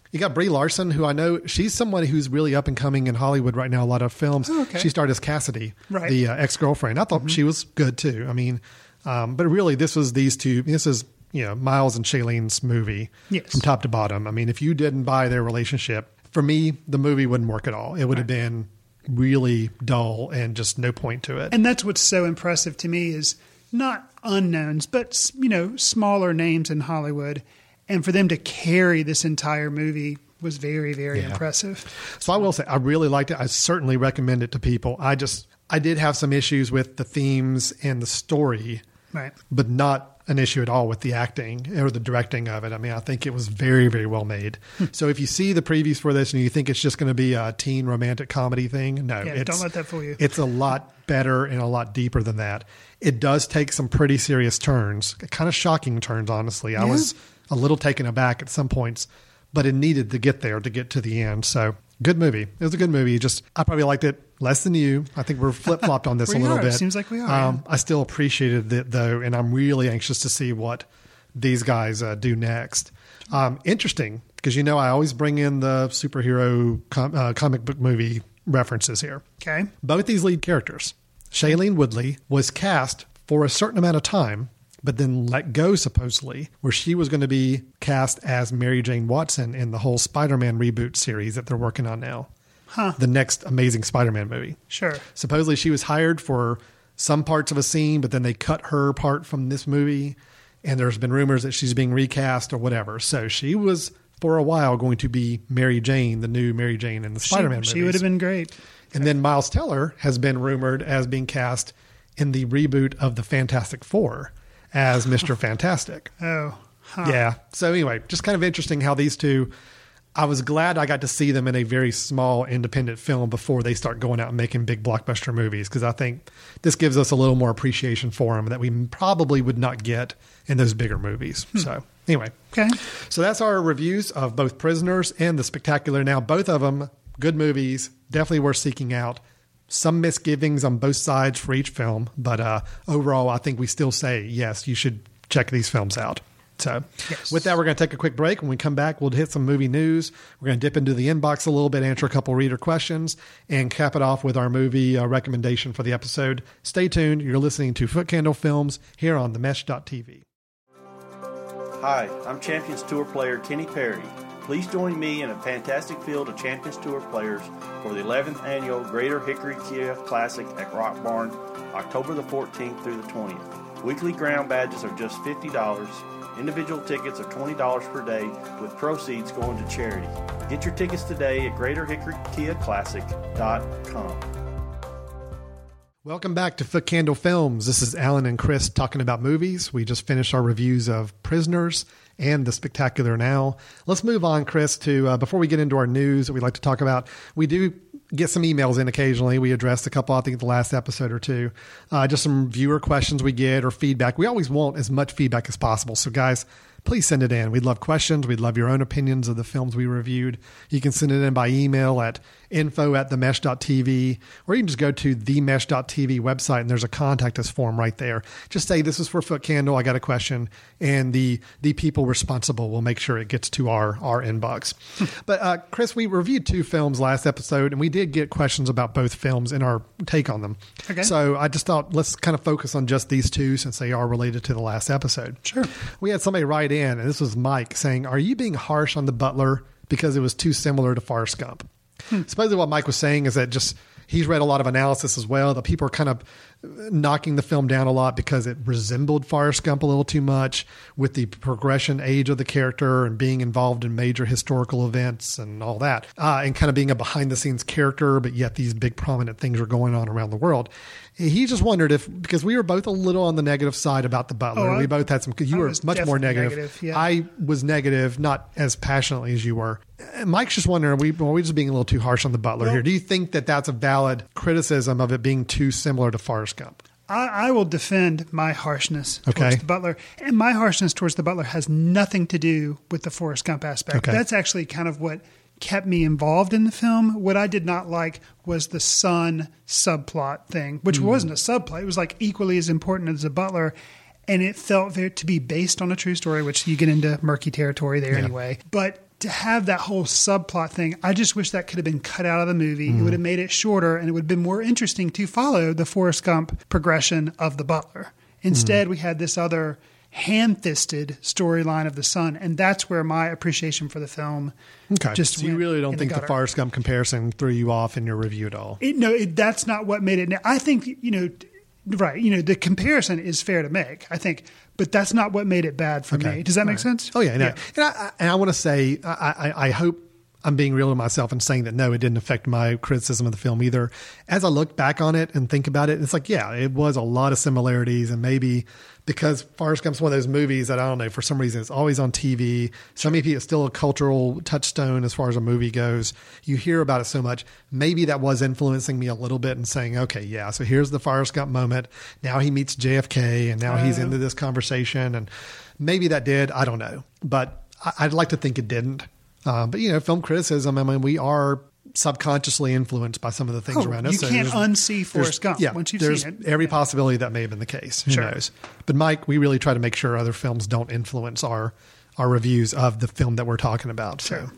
you got Brie Larson, who I know she's someone who's really up and coming in Hollywood right now. A lot of films. Oh, okay. She starred as Cassidy, Right. the uh, ex girlfriend. I thought she was good too. I mean, um, but really, this was these two. This is you know Miles and Shailene's movie Yes. from top to bottom. I mean, if you didn't buy their relationship, for me, the movie wouldn't work at all. It would have been really dull and just no point to it. And that's what's so impressive to me is not unknowns, but you know, smaller names in Hollywood, and for them to carry this entire movie was very, very Yeah. impressive. So I will say I really liked it. I certainly recommend it to people. I just I did have some issues with the themes and the story, Right. but not an issue at all with the acting or the directing of it. I mean, I think it was very, very well made. Hmm. so if you see the previews for this and you think it's just going to be a teen romantic comedy thing, no, Yeah, it's, don't let that fool you. It's a lot better and a lot deeper than that. It does take some pretty serious turns, kind of shocking turns, honestly. I Yeah. was a little taken aback at some points, but it needed to get there to get to the end. So good movie. It was a good movie. Just I probably liked it less than you. I think we're flip flopped on this a little are. bit. Seems like we are, Um, I still appreciated it though, and I'm really anxious to see what these guys uh, do next. Um, interesting because you know I always bring in the superhero com- uh, comic book movie references here. Okay. Both these lead characters, Shailene Woodley, was cast for a certain amount of time, but then let go supposedly, where she was going to be cast as Mary Jane Watson in the whole Spider-Man reboot series that they're working on now. Huh. The next Amazing Spider-Man movie. Sure. Supposedly she was hired for some parts of a scene, but then they cut her part from this movie. And there's been rumors that she's being recast or whatever. So she was for a while going to be Mary Jane, the new Mary Jane in the Spider-Man She, would have been great. And then Miles Teller has been rumored as being cast in the reboot of the Fantastic Four as Mr. Fantastic. Oh. Huh. Yeah. So anyway, just kind of interesting how these two. I was glad I got to see them in a very small independent film before they start going out and making big blockbuster movies because I think this gives us a little more appreciation for them that we probably would not get in those bigger movies. Hmm. So anyway, Okay. so that's our reviews of both Prisoners and The Spectacular. Now, both of them good movies, definitely worth seeking out. Some misgivings on both sides for each film, but uh, overall, I think we still say yes, you should check these films out. So, with that, we're going to take a quick break. When we come back, we'll hit some movie news. We're going to dip into the inbox a little bit, answer a couple reader questions, and cap it off with our movie uh, recommendation for the episode. Stay tuned. You're listening to Foot Candle Films here on the Mesh.tv. Hi, I'm Champions Tour player Kenny Perry. Please join me in a fantastic field of Champions Tour players for the 11th annual Greater Hickory Kia Classic at Rock Barn, October the 14th through the 20th. Weekly ground badges are just $50. Individual tickets are $20 per day, with proceeds going to charity. Get your tickets today at GreaterHickoryKiaClassic.com. Welcome back to Foot Candle Films. This is Alan and Chris talking about movies. We just finished our reviews of Prisoners and The Spectacular Now. Let's move on, Chris, to uh, before we get into our news that we'd like to talk about. We do get some emails in occasionally. We addressed a couple, I think, the last episode or two. Uh, just some viewer questions we get or feedback. We always want as much feedback as possible. So, guys, please send it in. We'd love questions. We'd love your own opinions of the films we reviewed. You can send it in by email at info at themesh.tv, or you can just go to themesh.tv website and there's a contact us form right there. Just say, This is for Foot Candle. I got a question. And the, the people responsible will make sure it gets to our, our inbox. but, uh, Chris, we reviewed two films last episode, and we did get questions about both films and our take on them. Okay. So I just thought let's kind of focus on just these two since they are related to the last episode. Sure. We had somebody write in, and this was Mike saying, Are you being harsh on the butler because it was too similar to Forrest Gump? Supposedly, what Mike was saying is that just he's read a lot of analysis as well, that people are kind of knocking the film down a lot because it resembled Forrest Gump a little too much with the progression age of the character and being involved in major historical events and all that, uh, and kind of being a behind the scenes character, but yet these big prominent things are going on around the world. He just wondered if because we were both a little on the negative side about the Butler. Oh, we both had some. You I were much more negative. negative, yeah. I was negative, not as passionately as you were. Mike's just wondering: are we are we just being a little too harsh on the Butler Well- here? Do you think that that's a valid criticism of it being too similar to Forrest Gump? I, I will defend my harshness Okay. towards the butler, and my harshness towards the butler has nothing to do with the Forrest Gump aspect. Okay. That's actually kind of what kept me involved in the film. What I did not like was the son subplot thing, which Mm. wasn't a subplot; it was like equally as important as the butler. And it felt very, to be based on a true story, which you get into murky territory there Yeah. anyway. But to have that whole subplot thing, I just wish that could have been cut out of the movie. Mm. It would have made it shorter and it would have been more interesting to follow the Forrest Gump progression of the butler. Instead, we had this other hand fisted storyline of the son, And that's where my appreciation for the film Okay. just so you went really don't think the, gutter. Forrest Gump comparison threw you off in your review at all? It, no, it, that's not what made it. I think you know, right? You know, the comparison is fair to make. I think, but that's not what made it bad for me. Does that make sense? Oh yeah, no. and I, I, and I want to say, I, I, I hope I'm being real to myself and saying that no, it didn't affect my criticism of the film either. As I look back on it and think about it, it's like, yeah, it was a lot of similarities. And maybe because Forrest Gump's one of those movies that I don't know, for some reason, it's always on TV. So maybe it's still a cultural touchstone as far as a movie goes. You hear about it so much. Maybe that was influencing me a little bit and saying, okay, yeah, so here's the Forrest Gump moment. Now he meets JFK and now he's Oh. into this conversation. And maybe that did. I don't know. But I'd like to think it didn't. Uh, but you know, film criticism. I mean, we are subconsciously influenced by some of the things Oh, around us. you can't unsee Forrest Gump Yeah, once you've there's seen it. every possibility that may have been the case. Who Sure. knows? But Mike, we really try to make sure other films don't influence our our reviews of the film that we're talking about. So.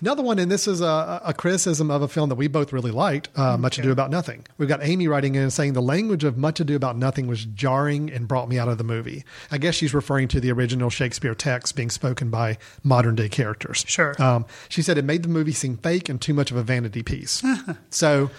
Another one, and this is a, a criticism of a film that we both really liked, uh, Much Ado About Nothing. We've got Amy writing in and saying the language of Much Ado About Nothing was jarring and brought me out of the movie. I guess she's referring to the original Shakespeare text being spoken by modern day characters. Sure. Um, she said it made the movie seem fake and too much of a vanity piece. so,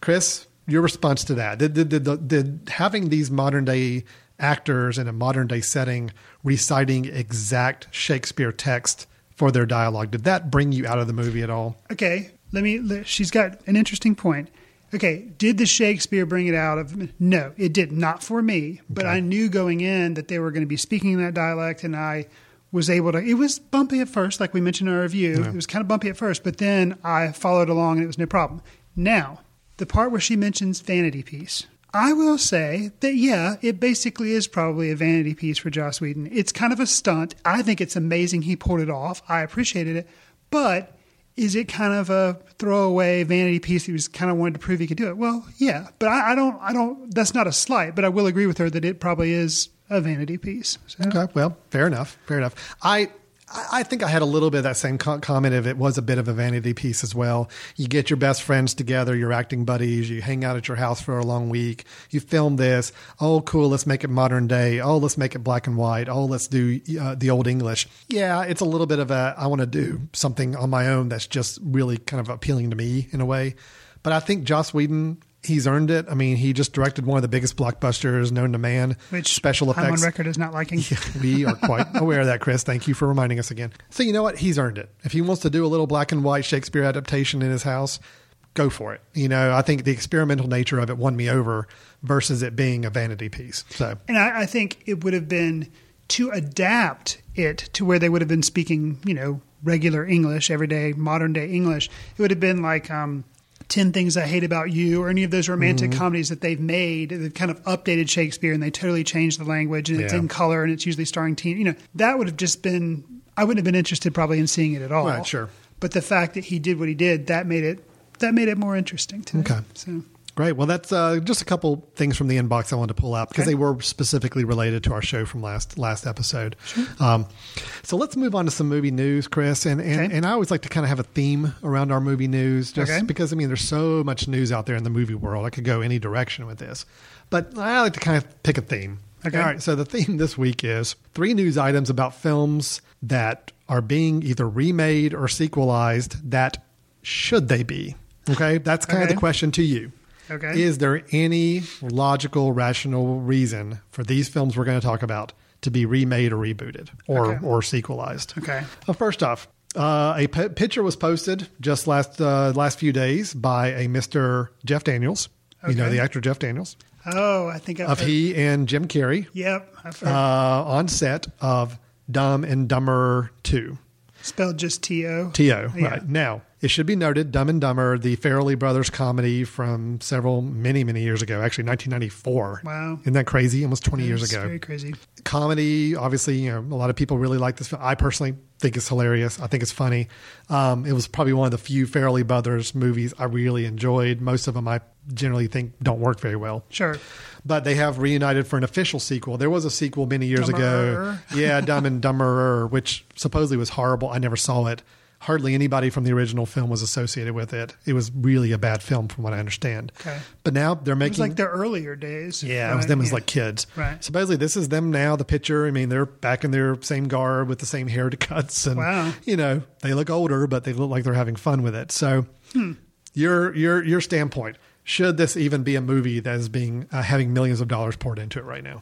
Chris, your response to that? Did, did, did, did having these modern day actors in a modern day setting reciting exact Shakespeare text for their dialogue, did that bring you out of the movie at all? Okay, let me. let- She's got an interesting point. Okay, did the Shakespeare bring it out of? No, it did not for me. But I knew going in that they were going to be speaking that dialect, and I was able to. It was bumpy at first, like we mentioned in our review. Yeah. It was kind of bumpy at first, but then I followed along, and it was no problem. Now, the part where she mentions vanity piece. I will say that yeah, it basically is probably a vanity piece for Joss Whedon. It's kind of a stunt. I think it's amazing he pulled it off. I appreciated it, but is it kind of a throwaway vanity piece? He was kind of wanted to prove he could do it. Well, yeah, but I, I don't. I don't. That's not a slight, but I will agree with her that it probably is a vanity piece. So, Okay, well, fair enough. Fair enough. I I think I had a little bit of that same comment if it was a bit of a vanity piece as well. You get your best friends together, your acting buddies, you hang out at your house for a long week, you film this. Oh, cool, let's make it modern day. Oh, let's make it black and white. Oh, let's do uh, the old English. Yeah, it's a little bit of a, I want to do something on my own that's just really kind of appealing to me in a way. But I think Joss Whedon, he's earned it. I mean, he just directed one of the biggest blockbusters known to man. which special I'm on record as not liking. we are quite aware of that, Chris. Thank you for reminding us again. So you know what? He's earned it. If he wants to do a little black and white Shakespeare adaptation in his house, go for it. You know, I think the experimental nature of it won me over versus it being a vanity piece. So And I, I think it would have been to adapt it to where they would have been speaking, you know, regular English, everyday, modern day English. It would have been like um, 10 Things I Hate About You or any of those romantic Mhm. comedies that they've made. They've kind of updated Shakespeare and they totally changed the language and it's in color and it's usually starring teen. You know, that would have just been, I wouldn't have been interested probably in seeing it at all. Right, sure. But the fact that he did what he did, that made it. That made it more interesting to Okay. me. So Great. Well, that's uh, just a couple things from the inbox I wanted to pull out because Okay. they were specifically related to our show from last last episode. Um, so let's move on to some movie news, Chris. And and, Okay. and I always like to kind of have a theme around our movie news, just Okay. because I mean there's so much news out there in the movie world. I could go any direction with this, but I like to kind of pick a theme. Okay. All right. So the theme this week is three news items about films that are being either remade or sequelized. That should they be? Okay. That's kind of the question to you. Okay. Is there any logical, rational reason for these films we're going to talk about to be remade or rebooted or Okay. or sequelized? Okay. Well, first off, uh, a p- picture was posted just last uh, last few days by a Mister Jeff Daniels. Okay. You know the actor Jeff Daniels Oh, I think I've of heard- he and Jim Carrey Yep, I've heard. uh, on set of Dumb and Dumber To. spelled just T O T O. Yeah. Right. Now, it should be noted Dumb and Dumber, the Farrelly Brothers comedy from several, many, many years ago, actually 1994. Wow. Isn't that crazy? Almost 20 years ago. Very crazy. Comedy, obviously, you know, a lot of people really like this film. I personally think it's hilarious. I think it's funny. Um, it was probably one of the few Farrelly Brothers movies I really enjoyed. Most of them I generally think don't work very well. Sure. But they have reunited for an official sequel. There was a sequel many years ago. Yeah, Dumb and Dumberer, which supposedly was horrible. I never saw it. Hardly anybody from the original film was associated with it. It was really a bad film, from what I understand. Okay. But now they're It making was like their earlier days. yeah, it was right? them as like kids. Right. Supposedly, this is them now. The picture. I mean, they're back in their same garb with the same haircuts, and Wow. you know they look older, but they look like they're having fun with it. So, Hmm. your your your standpoint should this even be a movie that is being uh, having millions of dollars poured into it right now?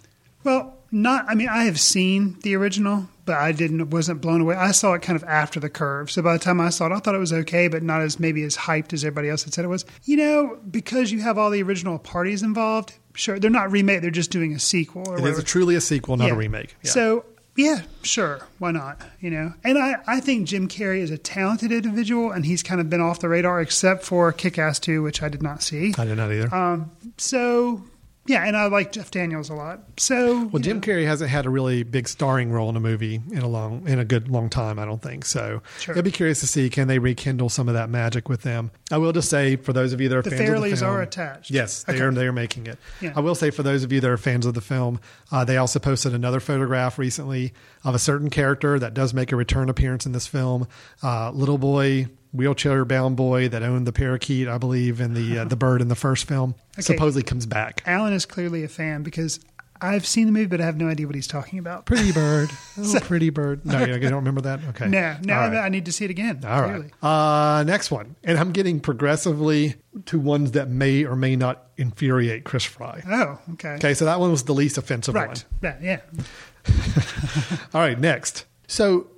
Not, I mean, I have seen the original, but I didn't wasn't blown away. I saw it kind of after the curve, so by the time I saw it, I thought it was okay, but not as maybe as hyped as everybody else had said it was. You know, because you have all the original parties involved. Sure, they're not remake; they're just doing a sequel. Or It whatever. is truly a sequel, not Yeah. a remake. Yeah. So yeah, sure, why not? You know, and I, I think Jim Carrey is a talented individual, and he's kind of been off the radar, except for Kick Ass Two, which I did not see. I did not either. Um, so yeah, and I like Jeff Daniels a lot. So Well, Jim Carrey hasn't had a really big starring role in a movie in a long, in a good long time. I don't think so. Sure. I'd be curious to see can they rekindle some of that magic with them. I will just say for those of you that are The fans of the film, are attached. Yes, they Okay. are. They are making it. Yeah. I will say for those of you that are fans of the film, uh, they also posted another photograph recently of a certain character that does make a return appearance in this film. Uh, little boy. Wheelchair bound boy that owned the parakeet, I believe, and the uh, the bird in the first film Okay. supposedly comes back. Alan is clearly a fan because I've seen the movie, but I have no idea what he's talking about. Pretty bird, oh, pretty bird. No, you don't remember that. Okay, No, no, right. I need to see it again. All clearly. right. Uh, next one. And I'm getting progressively to ones that may or may not infuriate Chris Fry. Oh, okay. Okay, so that one was the least offensive one. Right. Yeah, yeah. All right, next. So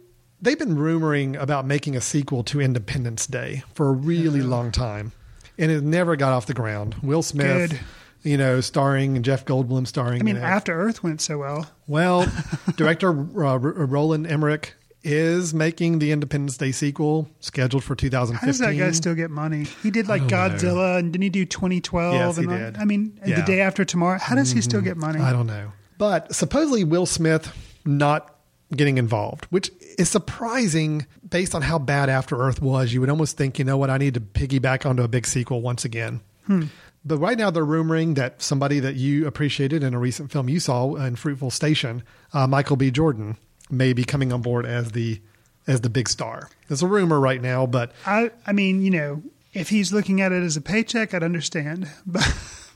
they've been rumoring about making a sequel to Independence Day for a really long time, and it never got off the ground. Will Smith, Good. you know, starring and Jeff Goldblum starring. I mean. After Earth went so well. Well, director uh, R- Roland Emmerich is making the Independence Day sequel scheduled for 2015. How does that guy still get money? He did like know. Godzilla, and didn't he do 2012? Yes, he and all- did. I mean, Yeah. the day after tomorrow. How does he still Mhm. get money? I don't know. But supposedly Will Smith not getting involved, which is surprising based on how bad After Earth was. You would almost think, you know what, I need to piggyback onto a big sequel once again. Hmm. But right now they're rumoring that somebody that you appreciated in a recent film you saw in Fruitvale Station, uh, Michael B. Jordan, may be coming on board as the as the big star. It's a rumor right now, but I, I mean, you know, if he's looking at it as a paycheck, I'd understand. But,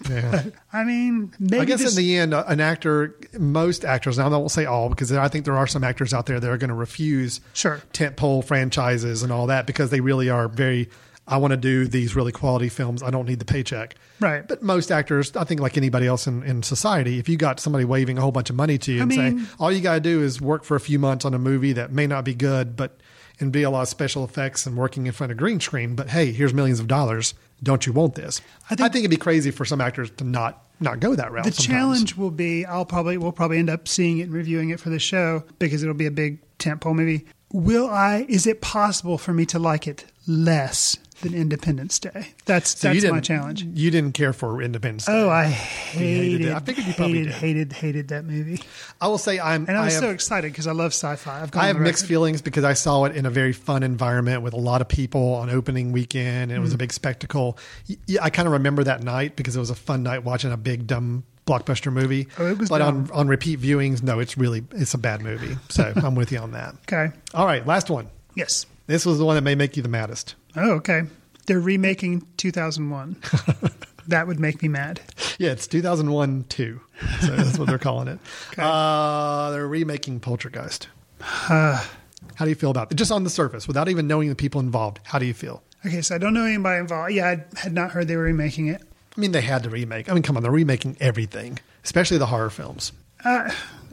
Yeah. I mean, maybe I guess this- in the end, uh, an actor, most actors, now I won't say all, because I think there are some actors out there that are going to refuse sure. tentpole franchises and all that because they really are very. I want to do these really quality films. I don't need the paycheck. Right. But most actors, I think, like anybody else in, in society, if you got somebody waving a whole bunch of money to you I and mean- say, all you got to do is work for a few months on a movie that may not be good, but and be a lot of special effects and working in front of green screen, but hey, here's millions of dollars. Don't you want this? I think, it'd be crazy for some actors to not not go that route. The sometimes. challenge will be I'll probably we'll probably end up seeing it and reviewing it for the show because it'll be a big tentpole movie. Will I? Is it possible for me to like it less than Independence Day? That's So that's my challenge. You didn't care for Independence Day. Oh, I You hated, it. I figured you probably hated, did. hated, hated that movie. I will say I'm. And I was have, so excited because I love sci-fi. I've I have mixed feelings because I saw it in a very fun environment with a lot of people on opening weekend, and it was Mm. a big spectacle. I kind of remember that night because it was a fun night watching a big dumb blockbuster movie. Oh, it was but on on repeat viewings, no, it's really it's a bad movie. So I'm with you on that. Okay. All right, last one. Yes. This was the one that may make you the maddest. Oh, okay. They're remaking 2001. that would make me mad. Yeah, it's 2001 2. So that's what they're calling it. Uh, they're remaking Poltergeist. Uh, How do you feel about it? Just on the surface, without even knowing the people involved, how do you feel? okay, so I don't know anybody involved. Yeah, I had not heard they were remaking it. I mean, they had to remake. I mean, come on, they're remaking everything, especially the horror films. Uh,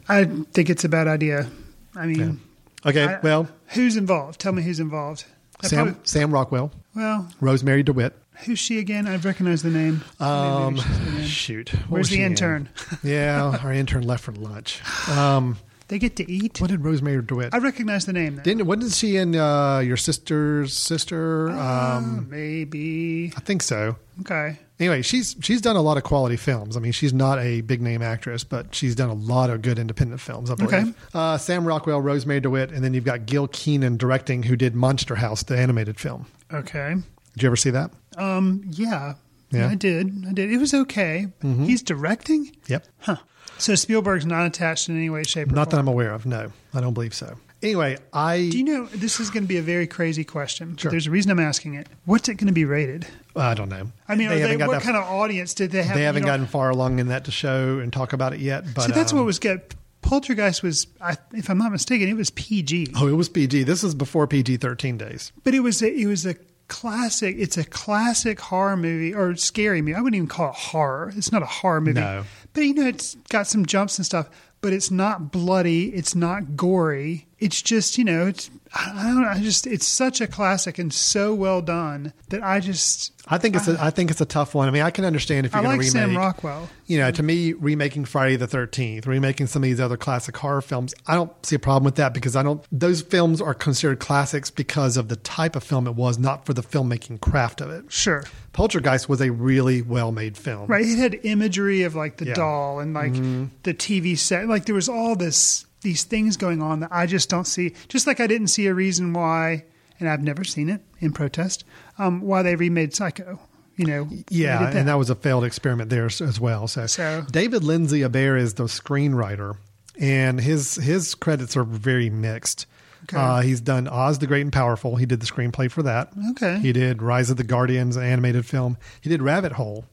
I think it's a bad idea. I mean, Okay, I- well, who's involved? Tell me who's involved. I Sam probably- Sam Rockwell, well, Rosemarie DeWitt. who's she again? I've recognized the name. Um, the name. shoot, What Where's the she in? intern? yeah, our intern left for lunch. Um, They get to eat. what did Rosemarie DeWitt? I recognize the name. Then. Didn't wasn't she in uh, your sister's sister? Uh, Um, maybe. I think so. Okay. Anyway, she's she's done a lot of quality films. I mean, she's not a big name actress, but she's done a lot of good independent films. I believe. Okay. Uh, Sam Rockwell, Rosemarie DeWitt, and then you've got Gil Kenan directing, who did Monster House, the animated film. Okay. Did you ever see that? Um. Yeah. Yeah. I did. I did. It was okay. Mhm. He's directing. Yep. Huh. So Spielberg's not attached in any way, shape, or Not that. I'm aware of. No, I don't believe so. Anyway, I Do you know this is going to be a very crazy question? But there's a reason I'm asking it. What's it going to be rated? I don't know. I mean, They they, what that- kind of audience did they have? they haven't you know- gotten far along in that to show and talk about it yet. But See, that's um, what was good. Poltergeist was, I, if I'm not mistaken, it was PG, Oh, it was PG. This is before PG thirteen days. but it was a, it was a classic. It's a classic horror movie or scary movie. I wouldn't even call it horror. It's not a horror movie. No. but you know, it's got some jumps and stuff, but it's not bloody. It's not gory. It's just, you know, it's, I don't know. I just, it's such a classic and so well done that I just, I think it's a, I think it's a tough one. I mean, I can understand if you're going like to remake. Sam Rockwell. You know, to me, remaking Friday the Thirteenth, remaking some of these other classic horror films, I don't see a problem with that because I don't. Those films are considered classics because of the type of film it was, not for the filmmaking craft of it. Sure. Poltergeist was a really well made film. Right. It had imagery of like the Yeah. doll and like Mhm. the TV set. Like there was all this these things going on that I just don't see. Just like I didn't see a reason why, and I've never seen it in protest, um, why they remade Psycho. You know. Yeah, did and that was a failed experiment there as, well. So, So- David Lindsay-Abaire is the screenwriter, and his his credits are very mixed. Okay. Uh, he's done Oz the Great and Powerful. He did the screenplay for that. Okay. He did Rise of the Guardians, an animated film. He did Rabbit Hole,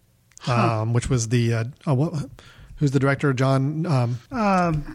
um, which was the uh, uh, what, who's the director? John. Um, Um,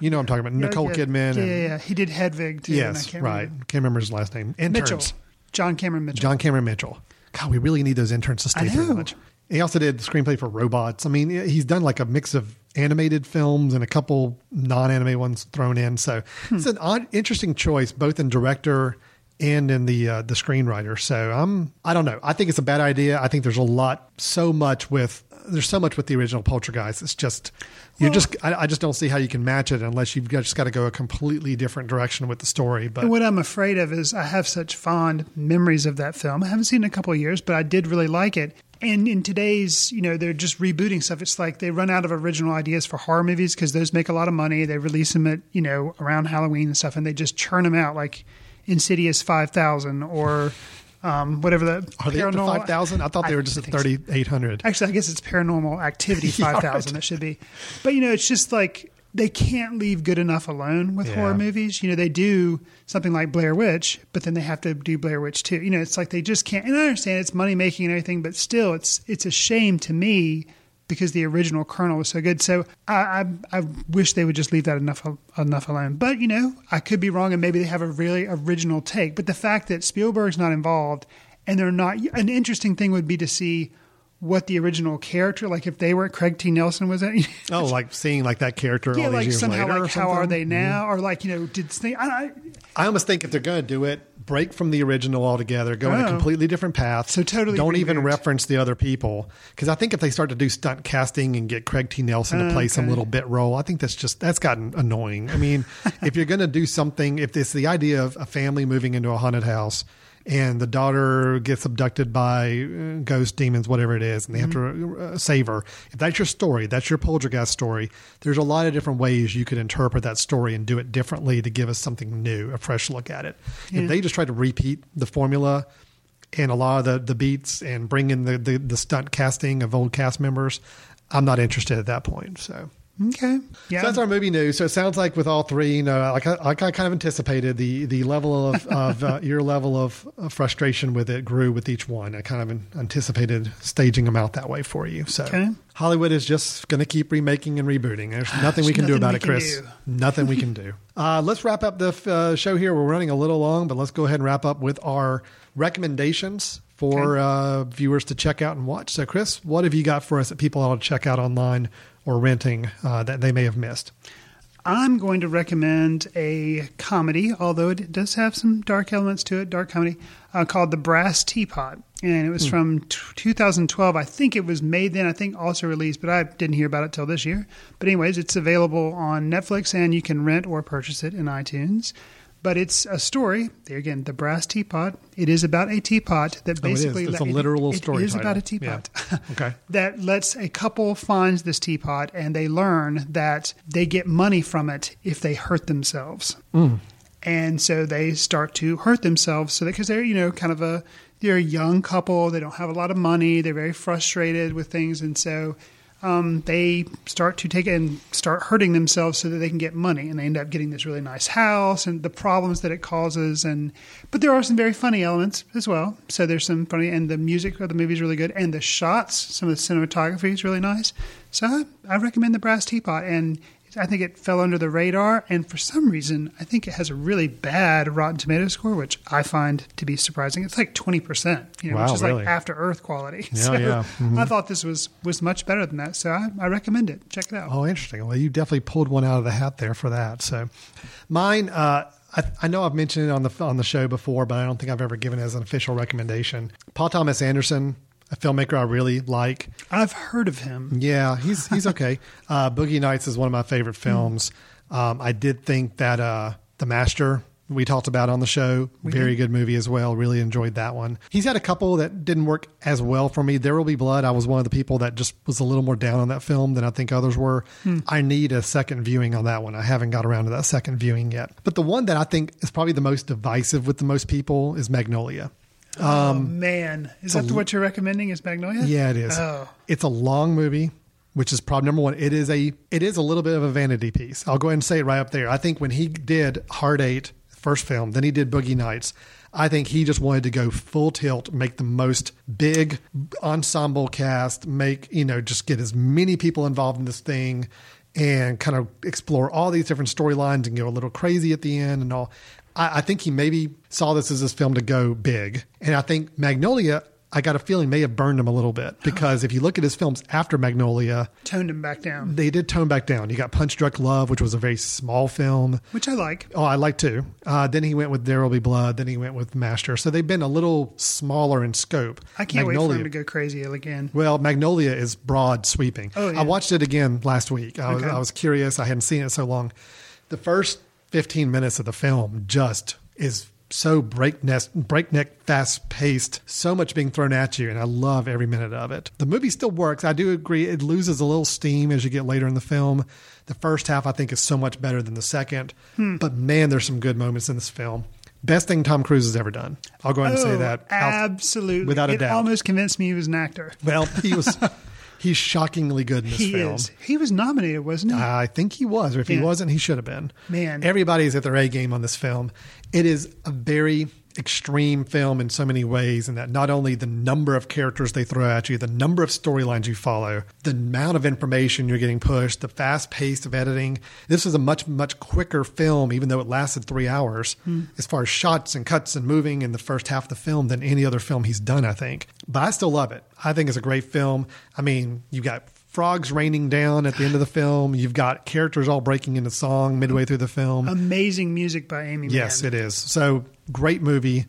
you know what I'm talking about. yeah, Nicole yeah, Kidman. Yeah, and- yeah, yeah. He did Hedwig too. and I Yes, can't right. remember. Can't remember his last name. Interns. Mitchell. John Cameron Mitchell. John Cameron Mitchell. God, we really need those interns to stay I through much. He also did the screenplay for Robots. I mean, he's done like a mix of animated films and a couple non-anime ones thrown in. So Hmm. it's an odd, interesting choice, both in director and in the uh, the screenwriter. So I'm I don't know. I think it's a bad idea. I think there's a lot, so much with there's so much with the original Poltergeist. It's just you Well- just I, I just don't see how you can match it unless you've just got to go a completely different direction with the story. But what I'm afraid of is I have such fond memories of that film. I haven't seen it in a couple of years, but I did really like it. And in today's, you know, they're just rebooting stuff. It's like they run out of original ideas for horror movies because those make a lot of money. They release them at, you know, around Halloween and stuff, and they just churn them out like Insidious 5000 or um, whatever the are they to five thousand? I thought they were just at so. thirty eight hundred. Actually, I guess it's Paranormal Activity Yeah, 5000 right. that should be. But, you know, it's just like they can't leave good enough alone with Yeah. horror movies. You know, they do something like Blair Witch, but then they have to do Blair Witch too. You know, it's like they just can't. And I understand it's money making and everything, but still, it's it's a shame to me because the original kernel was so good. So I I, I wish they would just leave that enough enough alone. But you know, I could be wrong, and maybe they have a really original take. But the fact that Spielberg's not involved and they're not an interesting thing would be to see what the original character like if they were Craig T. Nelson was it Oh, like seeing like that character yeah all these like years somehow later. or like how are they now Mhm. or like you know did they, I, I, I almost think if they're going to do it, break from the original altogether, go in a Oh. completely different path. So totally don't even reference the other people because I think if they start to do stunt casting and get Craig T. Nelson to Oh, play some little bit role, I think that's just that's gotten annoying. I mean, if you're going to do something, if it's the idea of a family moving into a haunted house. And the daughter gets abducted by uh, ghost demons, whatever it is, and they have to uh, save her. If that's your story, that's your poltergeist story. There's a lot of different ways you could interpret that story and do it differently to give us something new, a fresh look at it. Yeah. If they just try to repeat the formula and a lot of the, the beats and bring in the, the, the stunt casting of old cast members, I'm not interested at that point. So. Okay yeah So that's our movie news. So it sounds like with all three, you know, like I, like I kind of anticipated, the the level of, of uh, your level of of frustration with it grew with each one. I kind of anticipated staging them out that way for you. So Okay. Hollywood is just going to keep remaking and rebooting. There's nothing we There's can do about it, Chris. do. Nothing we can do. Uh, let's wrap up the uh, show here. We're running a little long, but let's go ahead and wrap up with our recommendations for uh, viewers to check out and watch. So, Chris, what have you got for us that people ought to check out online or renting uh, that they may have missed? I'm going to recommend a comedy, although it does have some dark elements to it, dark comedy, uh, called The Brass Teapot. And it was Hmm. from t- 2012. I think it was made then, I think also released, but I didn't hear about it till this year. But, anyways, it's available on Netflix and you can rent or purchase it in iTunes. But it's a story. Again, the brass teapot. It is about a teapot that basically. Oh, it is. It's a literal it story is title. about a teapot. Yeah. Okay. that lets a couple finds this teapot and they learn that they get money from it if they hurt themselves. Mm. And so they start to hurt themselves so because they're, you know, kind of a they're a young couple, they don't have a lot of money, they're very frustrated with things and so um, they start to take it and start hurting themselves so that they can get money and they end up getting this really nice house and the problems that it causes and but there are some very funny elements as well. So there's some funny and the music of the movie is really good and the shots some of the cinematography is really nice. So I, I recommend the brass teapot and I think it fell under the radar, and for some reason, I think it has a really bad Rotten Tomato score, which I find to be surprising. It's like twenty percent, you know, Wow, which is really? like After Earth quality. Yeah, so yeah. Mhm. I thought this was was much better than that, so I, I recommend it. Check it out. Oh, interesting. Well, you definitely pulled one out of the hat there for that. So, mine. Uh, I, I know I've mentioned it on the on the show before, but I don't think I've ever given it as an official recommendation. Paul Thomas Anderson, a filmmaker I really like. I've heard of him. Yeah, he's he's okay. uh, Boogie Nights is one of my favorite films. Um, I did think that uh, The Master we talked about on the show, very good movie as well. Really enjoyed that one. He's had a couple that didn't work as well for me. There Will Be Blood. I was one of the people that just was a little more down on that film than I think others were. Hmm. I need a second viewing on that one. I haven't got around to that second viewing yet. But the one that I think is probably the most divisive with the most people is Magnolia. Um, oh man, is that what you're recommending? Is Magnolia? Yeah, it is. Oh, It's a long movie, which is problem number one. It is a it is a little bit of a vanity piece. I'll go ahead and say it right up there. I think when he did Hard Eight, first film, then he did Boogie Nights. I think he just wanted to go full tilt, make the most big ensemble cast, make, you know, just get as many people involved in this thing and kind of explore all these different storylines and go a little crazy at the end and all. I, I think he maybe saw this as his film to go big. And I think Magnolia, I got a feeling may have burned him a little bit because if you look at his films after Magnolia, toned him back down, they did tone back down. You got Punch Drunk Love, which was a very small film. which I like. Oh, I like too. Uh, then he went with There Will Be Blood. Then he went with Master. So they've been a little smaller in scope. I can't wait for him to go crazy again. well, Magnolia is broad sweeping. Oh, yeah. I watched it again last week. I was, Okay. I was curious. I hadn't seen it so long. The first 15 minutes of the film just is so breakneck, breakneck fast paced, so much being thrown at you, and I love every minute of it. The movie still works. I do agree it loses a little steam as you get later in the film. The first half, I think, is so much better than the second. Hmm. But man, there's some good moments in this film. Best thing Tom Cruise has ever done. I'll go ahead and say Oh, that. I'll- absolutely, without a it doubt. almost convinced me he was an actor. Well, he was. he's shockingly good in this He film. is. He was nominated, wasn't he? I think he was, or if he wasn't, he should have been. Man. everybody's at their A game on this film. It is a very extreme film in so many ways, and that not only the number of characters they throw at you, the number of storylines you follow, the amount of information you're getting pushed, the fast pace of editing. This is a much much quicker film, even though it lasted three hours, Hmm. as far as shots and cuts and moving in the first half of the film than any other film he's done. I think, but I still love it. I think it's a great film. I mean, you've got frogs raining down at the end of the film. You've got characters all breaking into song midway through the film. Amazing music by Aimee. yes, Mann. it is. So great movie.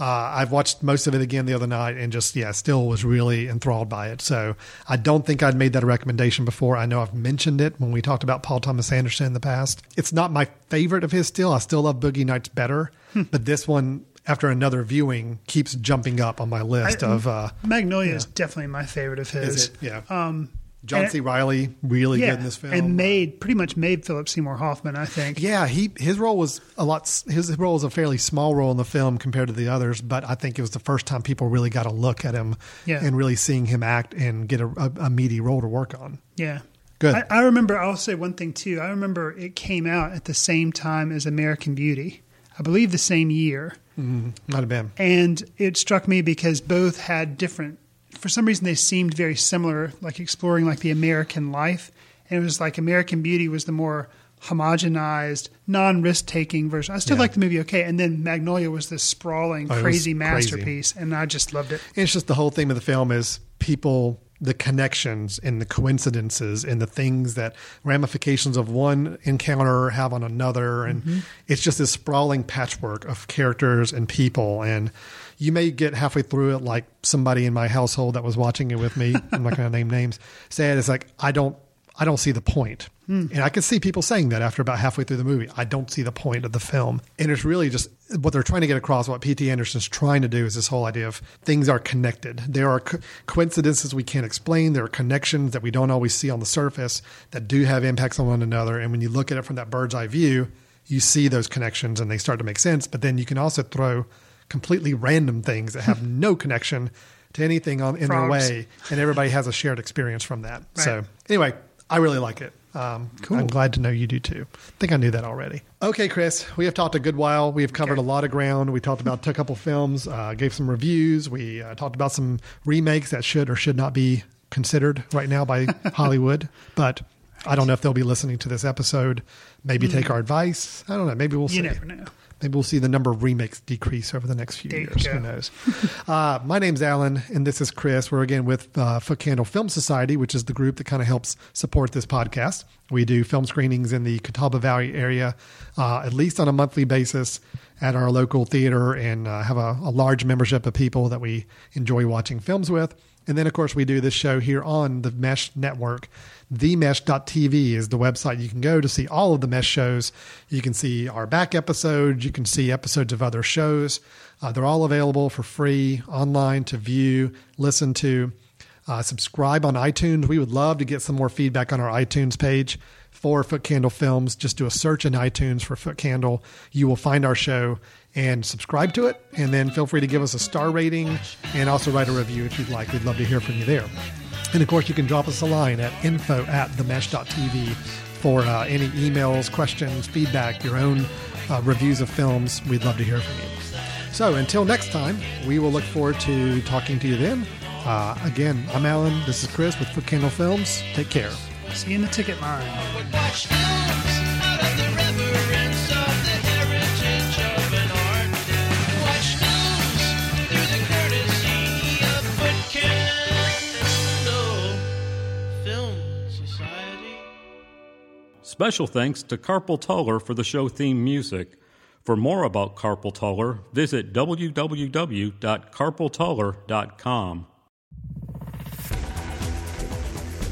Uh, I've watched most of it again the other night and just, yeah, still was really enthralled by it. So I don't think I'd made that a recommendation before. I know I've mentioned it when we talked about Paul Thomas Anderson in the past. It's not my favorite of his still. I still love Boogie Nights better, Hmm. but this one, after another viewing, keeps jumping up on my list I- of. Uh, Magnolia is definitely my favorite of his. Yeah. Um, John and- C. Reilly, really yeah, good in this film. and made pretty much made Philip Seymour Hoffman. I think. Yeah, he his role was a lot. His role was a fairly small role in the film compared to the others, but I think it was the first time people really got a look at him Yeah. and really seeing him act and get a, a, a meaty role to work on. Yeah. Good. I, I remember. I'll say one thing too. I remember it came out at the same time as American Beauty. I believe the same year. Mm, might have been. and it struck me because both had different for some reason they seemed very similar like exploring like the american life and it was like american beauty was the more homogenized non-risk taking version i still Yeah. like the movie okay and then magnolia was this sprawling Oh, crazy crazy. masterpiece and i just loved it It's just the whole theme of the film is people, the connections and the coincidences and the things that ramifications of one encounter have on another. And Mhm. it's just this sprawling patchwork of characters and people. And you may get halfway through it like somebody in my household that was watching it with me. I'm not going to name names. Said it's like I don't, I don't see the point. Hmm. And I can see people saying that after about halfway through the movie. I don't see the point of the film. And it's really just what they're trying to get across, what P.T. Anderson's trying to do is this whole idea of things are connected. There are co- coincidences we can't explain. There are connections that we don't always see on the surface that do have impacts on one another. And when you look at it from that bird's eye view, you see those connections and they start to make sense. But then you can also throw completely random things that have no connection to anything on in their way, and everybody has a shared experience from that. Right. So anyway, I really like it. Um, Cool. I'm glad to know you do too. I think I knew that already. Okay, Chris, we have talked a good while. We have covered a lot of ground. We talked about a couple films, uh, gave some reviews. We uh, talked about some remakes that should or should not be considered right now by Hollywood. But I don't know if they'll be listening to this episode. Maybe take our advice. I don't know. Maybe we'll see. You never know. Maybe we'll see the number of remakes decrease over the next few There years. Who knows? uh, my name's Alan, and this is Chris. We're again with uh, Foot Candle Film Society, which is the group that kind of helps support this podcast. We do film screenings in the Catawba Valley area, uh, at least on a monthly basis at our local theater, and uh, have a, a large membership of people that we enjoy watching films with. And then, of course, we do this show here on the Mesh Network. TheMesh.tv is the website you can go to see all of the Mesh shows. You can see our back episodes. You can see episodes of other shows. Uh, they're all available for free online to view, listen to. Uh, subscribe on iTunes. We would love to get some more feedback on our iTunes page for Foot Candle Films. Just do a search in iTunes for Foot Candle. You will find our show and subscribe to it. And then feel free to give us a star rating and also write a review if you'd like. We'd love to hear from you there. And of course, you can drop us a line at info at themesh.tv for uh, any emails, questions, feedback, your own uh, reviews of films. We'd love to hear from you. So until next time, we will look forward to talking to you then. Uh, again, I'm Alan. This is Chris with Foot Candle Films. Take care. See you in the ticket line. Special thanks to Carpal Tuller for the show theme music. For more about Carpal Tuller, visit www.carpaltuller.com.